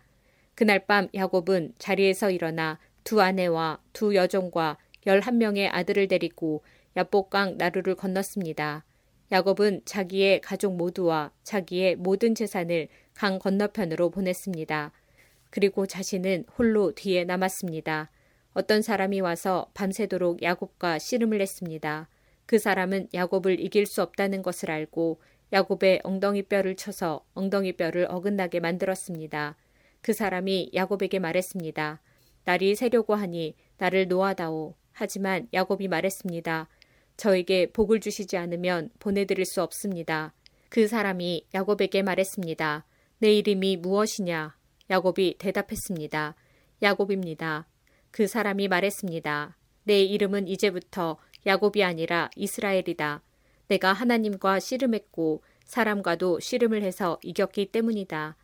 그날 밤 야곱은 자리에서 일어나 두 아내와 두 여종과 열한 명의 아들을 데리고 야복강 나루를 건넜습니다. 야곱은 자기의 가족 모두와 자기의 모든 재산을 강 건너편으로 보냈습니다. 그리고 자신은 홀로 뒤에 남았습니다. 어떤 사람이 와서 밤새도록 야곱과 씨름을 했습니다. 그 사람은 야곱을 이길 수 없다는 것을 알고 야곱의 엉덩이 뼈를 쳐서 엉덩이 뼈를 어긋나게 만들었습니다. 그 사람이 야곱에게 말했습니다. 날이 새려고 하니 나를 놓아다오. 하지만 야곱이 말했습니다. 저에게 복을 주시지 않으면 보내드릴 수 없습니다. 그 사람이 야곱에게 말했습니다. 내 이름이 무엇이냐? 야곱이 대답했습니다. 야곱입니다. 그 사람이 말했습니다. 내 이름은 이제부터 야곱이 아니라 이스라엘이다. 내가 하나님과 씨름했고 사람과도 씨름을 해서 이겼기 때문이다.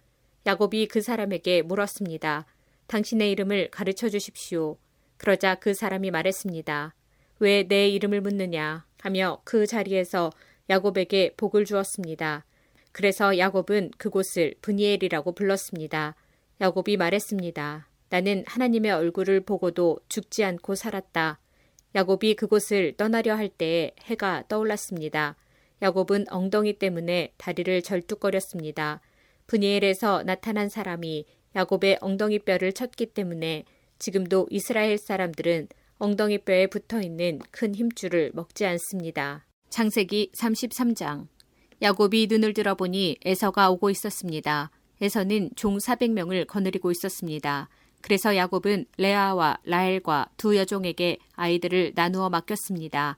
야곱이 그 사람에게 물었습니다. 당신의 이름을 가르쳐 주십시오. 그러자 그 사람이 말했습니다. 왜 내 이름을 묻느냐 하며 그 자리에서 야곱에게 복을 주었습니다. 그래서 야곱은 그곳을 브니엘이라고 불렀습니다. 야곱이 말했습니다. 나는 하나님의 얼굴을 보고도 죽지 않고 살았다. 야곱이 그곳을 떠나려 할 때에 해가 떠올랐습니다. 야곱은 엉덩이 때문에 다리를 절뚝거렸습니다. 브니엘에서 나타난 사람이 야곱의 엉덩이 뼈를 쳤기 때문에 지금도 이스라엘 사람들은 엉덩이 뼈에 붙어 있는 큰 힘줄을 먹지 않습니다. 창세기 33장 야곱이 눈을 들어보니 에서가 오고 있었습니다. 에서는 종 400명을 거느리고 있었습니다. 그래서 야곱은 레아와 라헬과 두 여종에게 아이들을 나누어 맡겼습니다.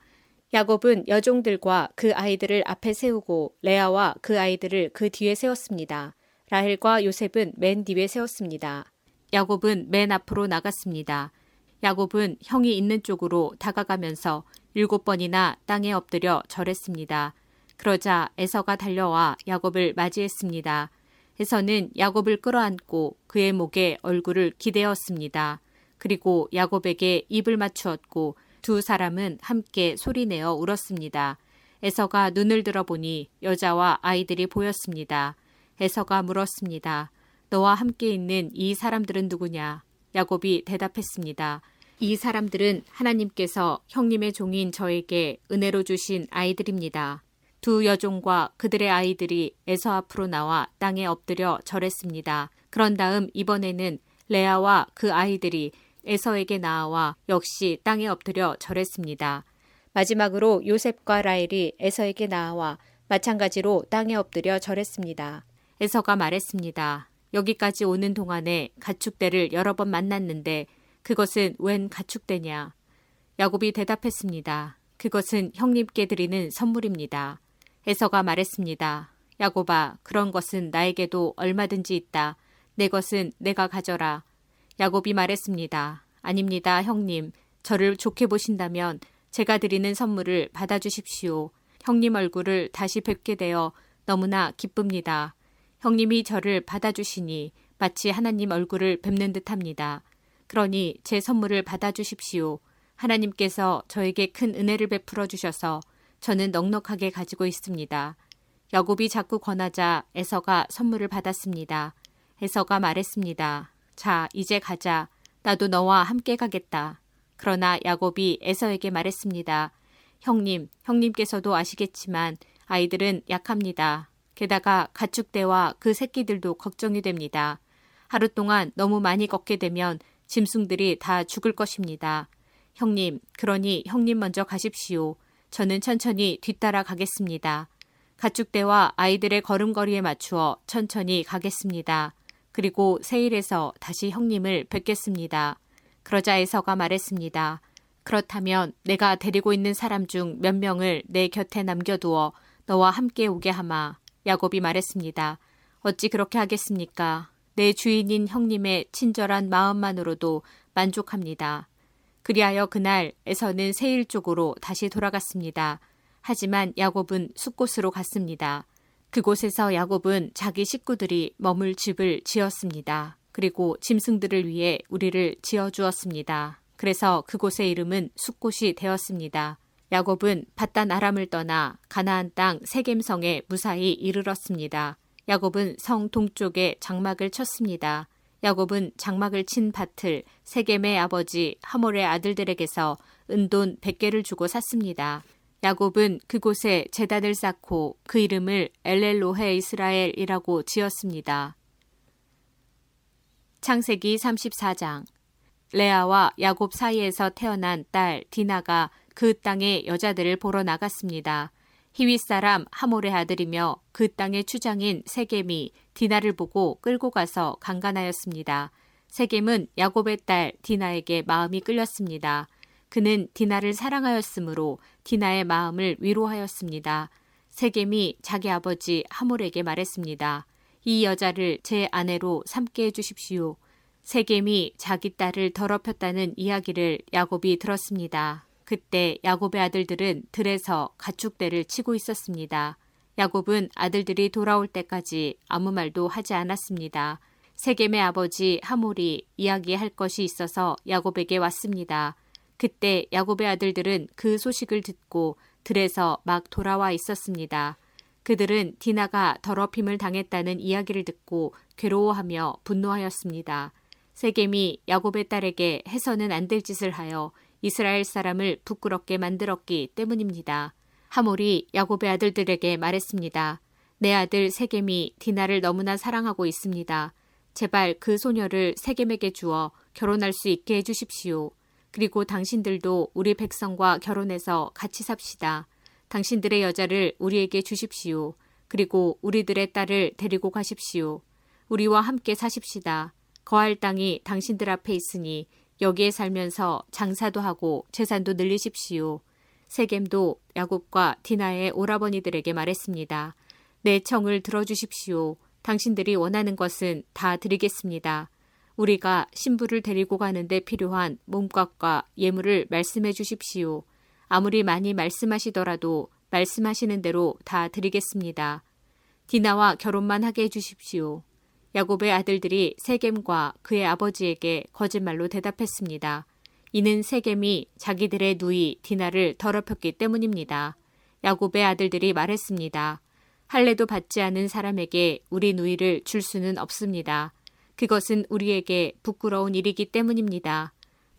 야곱은 여종들과 그 아이들을 앞에 세우고 레아와 그 아이들을 그 뒤에 세웠습니다. 라헬과 요셉은 맨 뒤에 세웠습니다. 야곱은 맨 앞으로 나갔습니다. 야곱은 형이 있는 쪽으로 다가가면서 일곱 번이나 땅에 엎드려 절했습니다. 그러자 에서가 달려와 야곱을 맞이했습니다. 에서는 야곱을 끌어안고 그의 목에 얼굴을 기대었습니다. 그리고 야곱에게 입을 맞추었고 두 사람은 함께 소리내어 울었습니다. 에서가 눈을 들어보니 여자와 아이들이 보였습니다. 에서가 물었습니다. 너와 함께 있는 이 사람들은 누구냐? 야곱이 대답했습니다. 이 사람들은 하나님께서 형님의 종인 저에게 은혜로 주신 아이들입니다. 두 여종과 그들의 아이들이 에서 앞으로 나와 땅에 엎드려 절했습니다. 그런 다음 이번에는 레아와 그 아이들이 에서에게 나와 역시 땅에 엎드려 절했습니다. 마지막으로 요셉과 라헬이 에서에게 나와 마찬가지로 땅에 엎드려 절했습니다. 에서가 말했습니다. 여기까지 오는 동안에 가축대를 여러 번 만났는데 그것은 웬 가축대냐? 야곱이 대답했습니다. 그것은 형님께 드리는 선물입니다. 에서가 말했습니다. 야곱아, 그런 것은 나에게도 얼마든지 있다. 내 것은 내가 가져라. 야곱이 말했습니다. 아닙니다, 형님. 저를 좋게 보신다면 제가 드리는 선물을 받아주십시오. 형님 얼굴을 다시 뵙게 되어 너무나 기쁩니다. 형님이 저를 받아주시니 마치 하나님 얼굴을 뵙는 듯 합니다. 그러니 제 선물을 받아주십시오. 하나님께서 저에게 큰 은혜를 베풀어 주셔서 저는 넉넉하게 가지고 있습니다. 야곱이 자꾸 권하자 에서가 선물을 받았습니다. 에서가 말했습니다. 자, 이제 가자. 나도 너와 함께 가겠다. 그러나 야곱이 에서에게 말했습니다. 형님, 형님께서도 아시겠지만 아이들은 약합니다. 게다가 가축대와 그 새끼들도 걱정이 됩니다. 하루 동안 너무 많이 걷게 되면 짐승들이 다 죽을 것입니다. 형님, 그러니 형님 먼저 가십시오. 저는 천천히 뒤따라 가겠습니다. 가축대와 아이들의 걸음걸이에 맞추어 천천히 가겠습니다. 그리고 세일에서 다시 형님을 뵙겠습니다. 그러자 에서가 말했습니다. 그렇다면 내가 데리고 있는 사람 중 몇 명을 내 곁에 남겨두어 너와 함께 오게 하마. 야곱이 말했습니다. 어찌 그렇게 하겠습니까? 내 주인인 형님의 친절한 마음만으로도 만족합니다. 그리하여 그날 에서는 세일 쪽으로 다시 돌아갔습니다. 하지만 야곱은 숲곳으로 갔습니다. 그곳에서 야곱은 자기 식구들이 머물 집을 지었습니다. 그리고 짐승들을 위해 우리를 지어 주었습니다. 그래서 그곳의 이름은 숲곳이 되었습니다. 야곱은 바단 아람을 떠나 가나안 땅 세겜성에 무사히 이르렀습니다. 야곱은 성 동쪽에 장막을 쳤습니다. 야곱은 장막을 친 밭을 세겜의 아버지 하몰의 아들들에게서 은돈 100개를 주고 샀습니다. 야곱은 그곳에 제단을 쌓고 그 이름을 엘렐로헤 이스라엘이라고 지었습니다. 창세기 34장 레아와 야곱 사이에서 태어난 딸 디나가 그 땅의 여자들을 보러 나갔습니다. 히윗 사람 하몰의 아들이며 그 땅의 추장인 세겜이 디나를 보고 끌고 가서 강간하였습니다. 세겜은 야곱의 딸 디나에게 마음이 끌렸습니다. 그는 디나를 사랑하였으므로 디나의 마음을 위로하였습니다. 세겜이 자기 아버지 하몰에게 말했습니다. 이 여자를 제 아내로 삼게 해주십시오. 세겜이 자기 딸을 더럽혔다는 이야기를 야곱이 들었습니다. 그때 야곱의 아들들은 들에서 가축대를 치고 있었습니다. 야곱은 아들들이 돌아올 때까지 아무 말도 하지 않았습니다. 세겜의 아버지 하몰이 이야기할 것이 있어서 야곱에게 왔습니다. 그때 야곱의 아들들은 그 소식을 듣고 들에서 막 돌아와 있었습니다. 그들은 디나가 더럽힘을 당했다는 이야기를 듣고 괴로워하며 분노하였습니다. 세겜이 야곱의 딸에게 해서는 안 될 짓을 하여 이스라엘 사람을 부끄럽게 만들었기 때문입니다. 하몰이 야곱의 아들들에게 말했습니다. 내 아들 세겜이 디나를 너무나 사랑하고 있습니다. 제발 그 소녀를 세겜에게 주어 결혼할 수 있게 해주십시오. 그리고 당신들도 우리 백성과 결혼해서 같이 삽시다. 당신들의 여자를 우리에게 주십시오. 그리고 우리들의 딸을 데리고 가십시오. 우리와 함께 사십시다. 거할 땅이 당신들 앞에 있으니 여기에 살면서 장사도 하고 재산도 늘리십시오. 세겜도 야곱과 디나의 오라버니들에게 말했습니다. 내 청을 들어주십시오. 당신들이 원하는 것은 다 드리겠습니다. 우리가 신부를 데리고 가는데 필요한 몸값과 예물을 말씀해 주십시오. 아무리 많이 말씀하시더라도 말씀하시는 대로 다 드리겠습니다. 디나와 결혼만 하게 해주십시오. 야곱의 아들들이 세겜과 그의 아버지에게 거짓말로 대답했습니다. 이는 세겜이 자기들의 누이 디나를 더럽혔기 때문입니다. 야곱의 아들들이 말했습니다. 할례도 받지 않은 사람에게 우리 누이를 줄 수는 없습니다. 그것은 우리에게 부끄러운 일이기 때문입니다.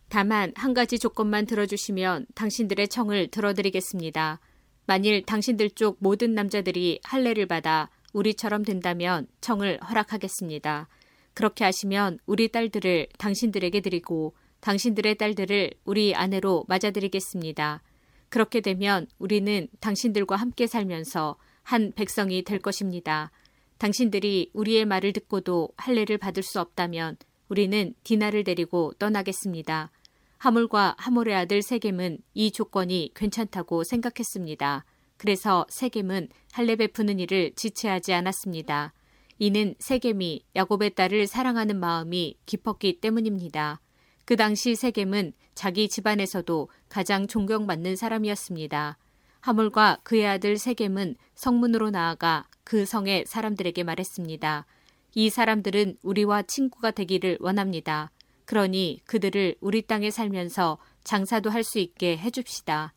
다만 한 가지 조건만 들어주시면 당신들의 청을 들어드리겠습니다. 만일 당신들 쪽 모든 남자들이 할례를 받아 우리처럼 된다면 청을 허락하겠습니다. 그렇게 하시면 우리 딸들을 당신들에게 드리고 당신들의 딸들을 우리 아내로 맞아드리겠습니다. 그렇게 되면 우리는 당신들과 함께 살면서 한 백성이 될 것입니다. 당신들이 우리의 말을 듣고도 할례를 받을 수 없다면 우리는 디나를 데리고 떠나겠습니다. 하물과 하몰의 아들 세겜은 이 조건이 괜찮다고 생각했습니다. 그래서 세겜은 할례 베푸는 일을 지체하지 않았습니다. 이는 세겜이 야곱의 딸을 사랑하는 마음이 깊었기 때문입니다. 그 당시 세겜은 자기 집안에서도 가장 존경받는 사람이었습니다. 하물과 그의 아들 세겜은 성문으로 나아가 그 성의 사람들에게 말했습니다. 이 사람들은 우리와 친구가 되기를 원합니다. 그러니 그들을 우리 땅에 살면서 장사도 할 수 있게 해줍시다.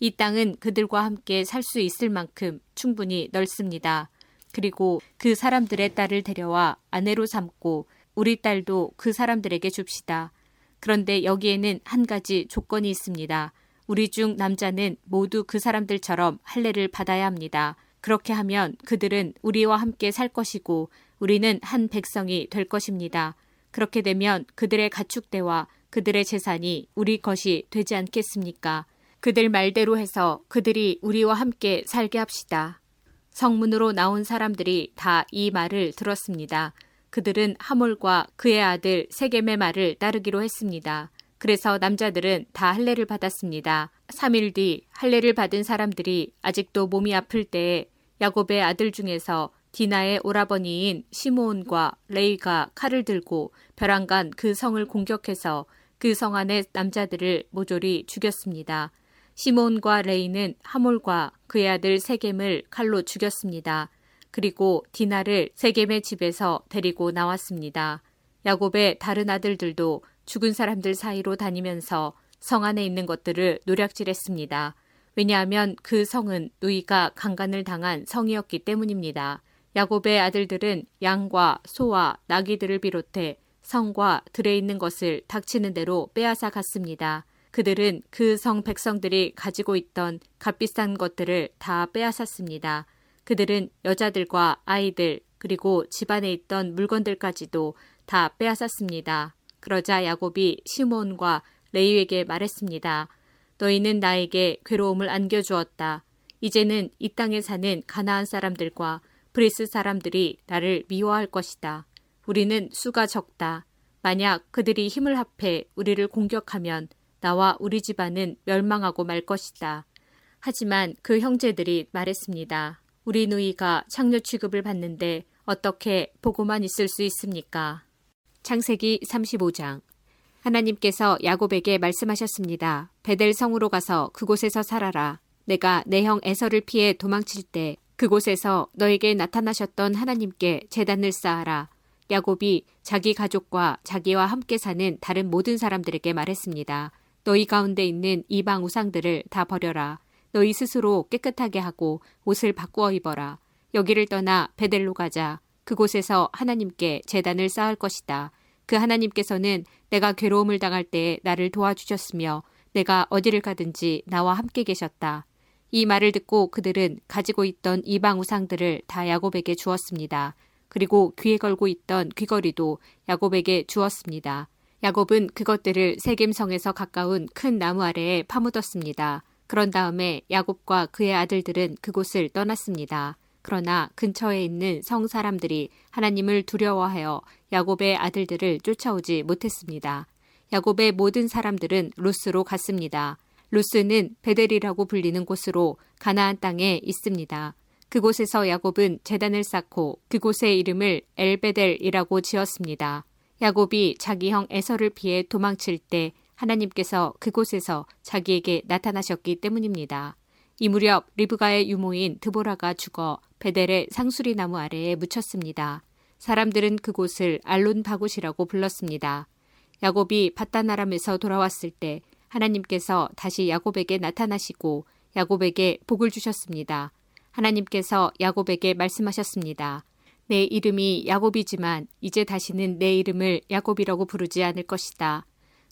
이 땅은 그들과 함께 살 수 있을 만큼 충분히 넓습니다. 그리고 그 사람들의 딸을 데려와 아내로 삼고 우리 딸도 그 사람들에게 줍시다. 그런데 여기에는 한 가지 조건이 있습니다. 우리 중 남자는 모두 그 사람들처럼 할례를 받아야 합니다. 그렇게 하면 그들은 우리와 함께 살 것이고 우리는 한 백성이 될 것입니다. 그렇게 되면 그들의 가축대와 그들의 재산이 우리 것이 되지 않겠습니까? 그들 말대로 해서 그들이 우리와 함께 살게 합시다. 성문으로 나온 사람들이 다 이 말을 들었습니다. 그들은 하몰과 그의 아들 세겜의 말을 따르기로 했습니다. 그래서 남자들은 다 할례를 받았습니다. 3일 뒤 할례를 받은 사람들이 아직도 몸이 아플 때에 야곱의 아들 중에서 디나의 오라버니인 시므온과 레위가 칼을 들고 별안간 그 성을 공격해서 그 성 안의 남자들을 모조리 죽였습니다. 시므온과 레위는 하몰과 그의 아들 세겜을 칼로 죽였습니다. 그리고 디나를 세겜의 집에서 데리고 나왔습니다. 야곱의 다른 아들들도 죽은 사람들 사이로 다니면서 성 안에 있는 것들을 노략질했습니다. 왜냐하면 그 성은 누이가 강간을 당한 성이었기 때문입니다. 야곱의 아들들은 양과 소와 나귀들을 비롯해 성과 들에 있는 것을 닥치는 대로 빼앗아 갔습니다. 그들은 그 성 백성들이 가지고 있던 값비싼 것들을 다 빼앗았습니다. 그들은 여자들과 아이들 그리고 집안에 있던 물건들까지도 다 빼앗았습니다. 그러자 야곱이 시몬과 레이에게 말했습니다. 너희는 나에게 괴로움을 안겨주었다. 이제는 이 땅에 사는 가나안 사람들과 브리스 사람들이 나를 미워할 것이다. 우리는 수가 적다. 만약 그들이 힘을 합해 우리를 공격하면 나와 우리 집안은 멸망하고 말 것이다. 하지만 그 형제들이 말했습니다. 우리 누이가 창녀 취급을 받는데 어떻게 보고만 있을 수 있습니까? 창세기 35장 하나님께서 야곱에게 말씀하셨습니다. 베델 성으로 가서 그곳에서 살아라. 내가 내 형 에서를 피해 도망칠 때 그곳에서 너에게 나타나셨던 하나님께 재단을 쌓아라. 야곱이 자기 가족과 자기와 함께 사는 다른 모든 사람들에게 말했습니다. 너희 가운데 있는 이방 우상들을 다 버려라. 너희 스스로 깨끗하게 하고 옷을 바꾸어 입어라. 여기를 떠나 베델로 가자. 그곳에서 하나님께 재단을 쌓을 것이다. 그 하나님께서는 내가 괴로움을 당할 때 나를 도와주셨으며 내가 어디를 가든지 나와 함께 계셨다. 이 말을 듣고 그들은 가지고 있던 이방 우상들을 다 야곱에게 주었습니다. 그리고 귀에 걸고 있던 귀걸이도 야곱에게 주었습니다. 야곱은 그것들을 세겜성에서 가까운 큰 나무 아래에 파묻었습니다. 그런 다음에 야곱과 그의 아들들은 그곳을 떠났습니다. 그러나 근처에 있는 성 사람들이 하나님을 두려워하여 야곱의 아들들을 쫓아오지 못했습니다. 야곱의 모든 사람들은 루스로 갔습니다. 루스는 베델이라고 불리는 곳으로 가나안 땅에 있습니다. 그곳에서 야곱은 재단을 쌓고 그곳의 이름을 엘베델이라고 지었습니다. 야곱이 자기 형 에서를 피해 도망칠 때 하나님께서 그곳에서 자기에게 나타나셨기 때문입니다. 이 무렵 리브가의 유모인 드보라가 죽어 베델의 상수리 나무 아래에 묻혔습니다. 사람들은 그곳을 알론 바굿이라고 불렀습니다. 야곱이 바다나람에서 돌아왔을 때 하나님께서 다시 야곱에게 나타나시고 야곱에게 복을 주셨습니다. 하나님께서 야곱에게 말씀하셨습니다. 내 이름이 야곱이지만 이제 다시는 내 이름을 야곱이라고 부르지 않을 것이다.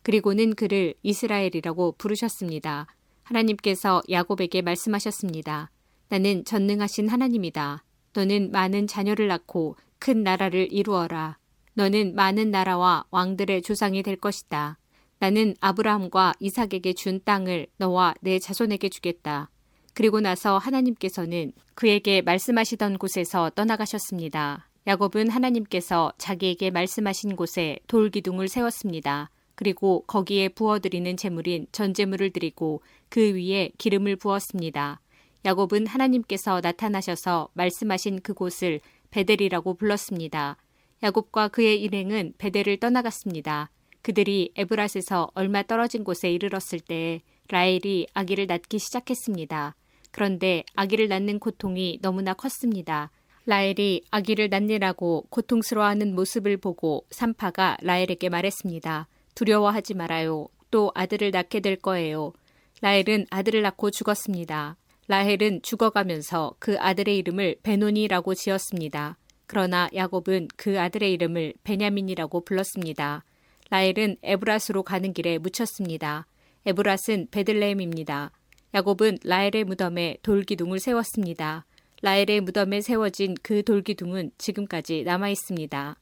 그리고는 그를 이스라엘이라고 부르셨습니다. 하나님께서 야곱에게 말씀하셨습니다. 나는 전능하신 하나님이다. 너는 많은 자녀를 낳고 큰 나라를 이루어라. 너는 많은 나라와 왕들의 조상이 될 것이다. 나는 아브라함과 이삭에게 준 땅을 너와 내 자손에게 주겠다. 그리고 나서 하나님께서는 그에게 말씀하시던 곳에서 떠나가셨습니다. 야곱은 하나님께서 자기에게 말씀하신 곳에 돌기둥을 세웠습니다. 그리고 거기에 부어드리는 제물인 전제물을 드리고 그 위에 기름을 부었습니다. 야곱은 하나님께서 나타나셔서 말씀하신 그곳을 베델이라고 불렀습니다. 야곱과 그의 일행은 베델을 떠나갔습니다. 그들이 에브랏에서 얼마 떨어진 곳에 이르렀을 때 라헬이 아기를 낳기 시작했습니다. 그런데 아기를 낳는 고통이 너무나 컸습니다. 라헬이 아기를 낳느라고 고통스러워하는 모습을 보고 산파가 라헬에게 말했습니다. 두려워하지 말아요. 또 아들을 낳게 될 거예요. 라헬은 아들을 낳고 죽었습니다. 라헬은 죽어가면서 그 아들의 이름을 베논이라고 지었습니다. 그러나 야곱은 그 아들의 이름을 베냐민이라고 불렀습니다. 라헬은 에브라스로 가는 길에 묻혔습니다. 에브라스는 베들레헴입니다. 야곱은 라헬의 무덤에 돌기둥을 세웠습니다. 라헬의 무덤에 세워진 그 돌기둥은 지금까지 남아 있습니다.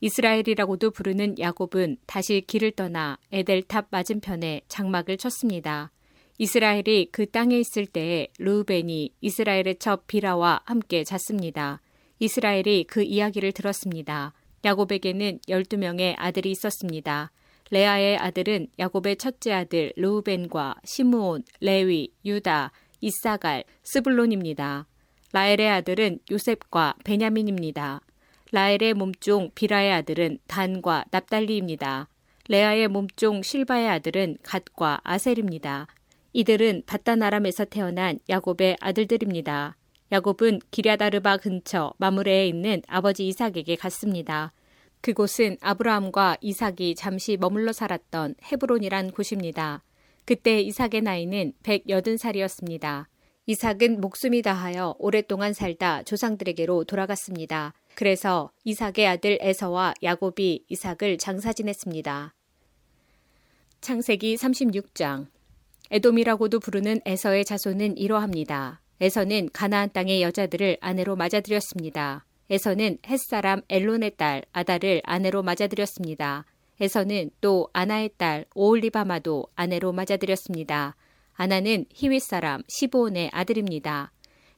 이스라엘이라고도 부르는 야곱은 다시 길을 떠나 에델탑 맞은편에 장막을 쳤습니다. 이스라엘이 그 땅에 있을 때에 르우벤이 이스라엘의 첩 비라와 함께 잤습니다. 이스라엘이 그 이야기를 들었습니다. 야곱에게는 12명의 아들이 있었습니다. 레아의 아들은 야곱의 첫째 아들 르우벤과 시므온, 레위, 유다, 이사갈, 스불론입니다. 라엘의 아들은 요셉과 베냐민입니다. 라엘의 몸종 비라의 아들은 단과 납달리입니다. 레아의 몸종 실바의 아들은 갓과 아셀입니다. 이들은 바다나람에서 태어난 야곱의 아들들입니다. 야곱은 기랴다르바 근처 마무레에 있는 아버지 이삭에게 갔습니다. 그곳은 아브라함과 이삭이 잠시 머물러 살았던 헤브론이란 곳입니다. 그때 이삭의 나이는 180살이었습니다. 이삭은 목숨이 다하여 오랫동안 살다 조상들에게로 돌아갔습니다. 그래서 이삭의 아들 에서와 야곱이 이삭을 장사 지냈습니다. 창세기 36장 에돔이라고도 부르는 에서의 자손은 이러합니다. 에서는 가나안 땅의 여자들을 아내로 맞아들였습니다. 에서는 햇사람 엘론의 딸 아다를 아내로 맞아들였습니다. 에서는 또 아나의 딸 오올리바마도 아내로 맞아들였습니다. 아나는 히윗 사람 시보온의 아들입니다.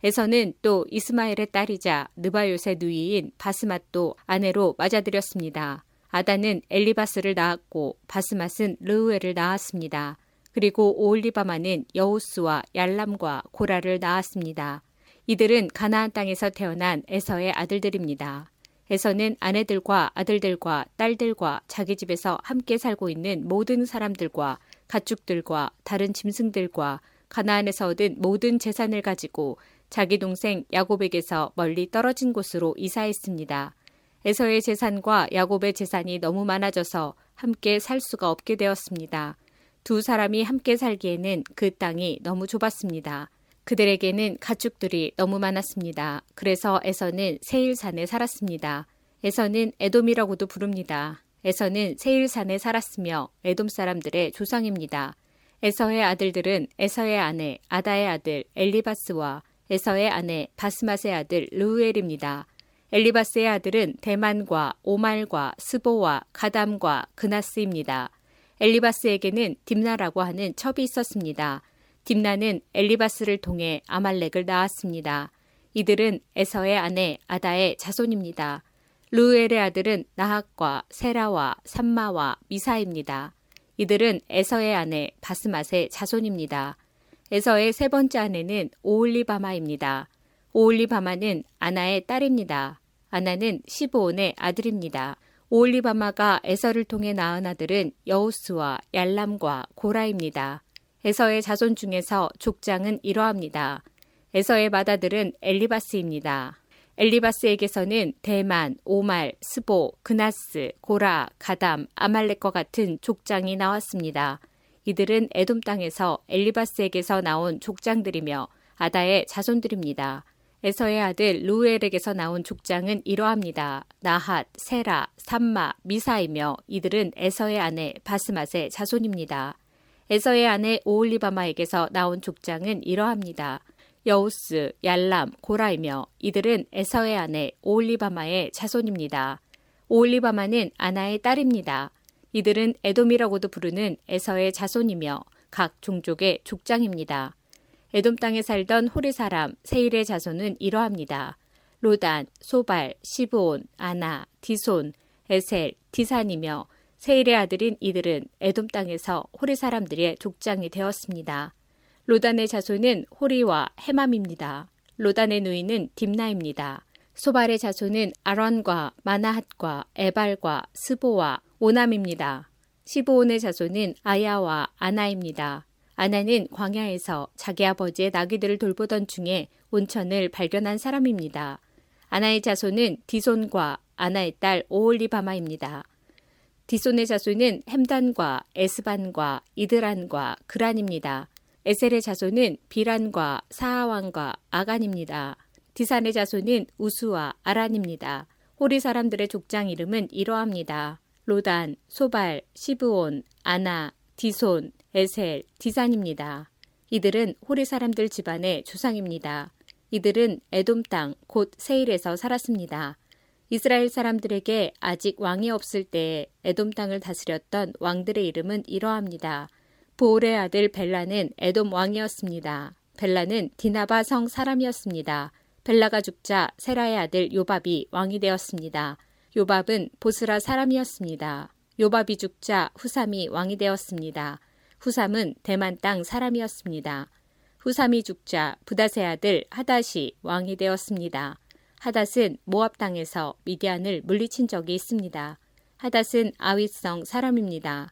에서는 또 이스마엘의 딸이자 느바요의 누이인 바스맛도 아내로 맞아들였습니다. 아다는 엘리바스를 낳았고 바스맛은 르우엘을 낳았습니다. 그리고 오올리바마는 여우스와 얄람과 고라를 낳았습니다. 이들은 가나안 땅에서 태어난 에서의 아들들입니다. 에서는 아내들과 아들들과 딸들과 자기 집에서 함께 살고 있는 모든 사람들과 가축들과 다른 짐승들과 가나안에서 얻은 모든 재산을 가지고 자기 동생 야곱에게서 멀리 떨어진 곳으로 이사했습니다. 에서의 재산과 야곱의 재산이 너무 많아져서 함께 살 수가 없게 되었습니다. 두 사람이 함께 살기에는 그 땅이 너무 좁았습니다. 그들에게는 가축들이 너무 많았습니다. 그래서 에서는 세일산에 살았습니다. 에서는 에돔이라고도 부릅니다. 에서는 세일산에 살았으며 에돔 사람들의 조상입니다. 에서의 아들들은 에서의 아내 아다의 아들 엘리바스와 에서의 아내 바스맛의 아들 르우엘입니다. 엘리바스의 아들은 대만과 오말과 스보와 가담과 그나스입니다. 엘리바스에게는 딥나라고 하는 첩이 있었습니다. 딥나는 엘리바스를 통해 아말렉을 낳았습니다. 이들은 에서의 아내 아다의 자손입니다. 루엘의 아들은 나학과 세라와 삼마와 미사입니다. 이들은 에서의 아내 바스맛의 자손입니다. 에서의 세 번째 아내는 오올리바마입니다. 오올리바마는 아나의 딸입니다. 아나는 시보온의 아들입니다. 오올리바마가 에서를 통해 낳은 아들은 여우스와 얄람과 고라입니다. 에서의 자손 중에서 족장은 이러합니다. 에서의 맏아들은 엘리바스입니다. 엘리바스에게서는 대만, 오말, 스보, 그나스, 고라, 가담, 아말렉과 같은 족장이 나왔습니다. 이들은 에돔 땅에서 엘리바스에게서 나온 족장들이며 아다의 자손들입니다. 에서의 아들 루엘에게서 나온 족장은 이러합니다. 나핫, 세라, 삼마, 미사이며 이들은 에서의 아내 바스맛의 자손입니다. 에서의 아내 오올리바마에게서 나온 족장은 이러합니다. 여우스, 얄람, 고라이며 이들은 에서의 아내 오올리바마의 자손입니다. 오홀리바마는 아나의 딸입니다. 이들은 에돔이라고도 부르는 에서의 자손이며 각 종족의 족장입니다. 에돔 땅에 살던 호리 사람 세일의 자손은 이러합니다. 로단, 소발, 시브온, 아나, 디손, 에셀, 디산이며 세일의 아들인 이들은 에돔 땅에서 호리 사람들의 족장이 되었습니다. 로단의 자손은 호리와 헤맘입니다. 로단의 누이는 딥나입니다. 소발의 자손은 아론과 마나핫과 에발과 스보와 오남입니다. 시보온의 자손은 아야와 아나입니다. 아나는 광야에서 자기 아버지의 나귀들을 돌보던 중에 온천을 발견한 사람입니다. 아나의 자손은 디손과 아나의 딸 오올리바마입니다. 디손의 자손은 햄단과 에스반과 이드란과 그란입니다. 에셀의 자손은 비란과 사하왕과 아간입니다. 디산의 자손은 우수와 아란입니다. 호리 사람들의 족장 이름은 이러합니다. 로단, 소발, 시브온, 아나, 디손, 에셀, 디산입니다. 이들은 호리 사람들 집안의 조상입니다. 이들은 에돔 땅, 곧 세일에서 살았습니다. 이스라엘 사람들에게 아직 왕이 없을 때에 에돔 땅을 다스렸던 왕들의 이름은 이러합니다. 보올의 아들 벨라는 에돔 왕이었습니다. 벨라는 디나바 성 사람이었습니다. 벨라가 죽자 세라의 아들 요밥이 왕이 되었습니다. 요밥은 보스라 사람이었습니다. 요밥이 죽자 후삼이 왕이 되었습니다. 후삼은 대만 땅 사람이었습니다. 후삼이 죽자 부다세 아들 하닷이 왕이 되었습니다. 하닷은 모압 땅에서 미디안을 물리친 적이 있습니다. 하닷은 아윗성 사람입니다.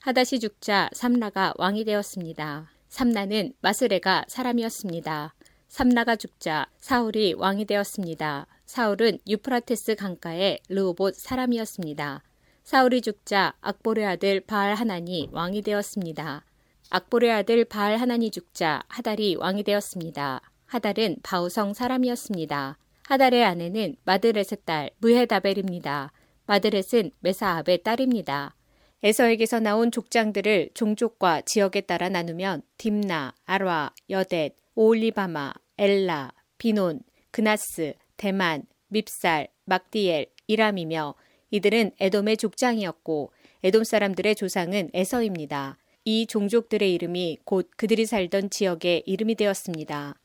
하닷이 죽자 삼라가 왕이 되었습니다. 삼라는 마스레가 사람이었습니다. 삼라가 죽자 사울이 왕이 되었습니다. 사울은 유프라테스 강가의 르호봇 사람이었습니다. 사울이 죽자 악보의 아들 바알 하나니 왕이 되었습니다. 악보의 아들 바알 하나니 죽자 하달이 왕이 되었습니다. 하달은 바우성 사람이었습니다. 하달의 아내는 마드렛의 딸 무헤다벨입니다. 마드렛은 메사압의 딸입니다. 에서에게서 나온 족장들을 종족과 지역에 따라 나누면 딥나, 아라, 여댓, 오올리바마, 엘라, 비논, 그나스, 대만, 밉살, 막디엘, 이람이며 이들은 에돔의 족장이었고 에돔 사람들의 조상은 에서입니다. 이 종족들의 이름이 곧 그들이 살던 지역의 이름이 되었습니다.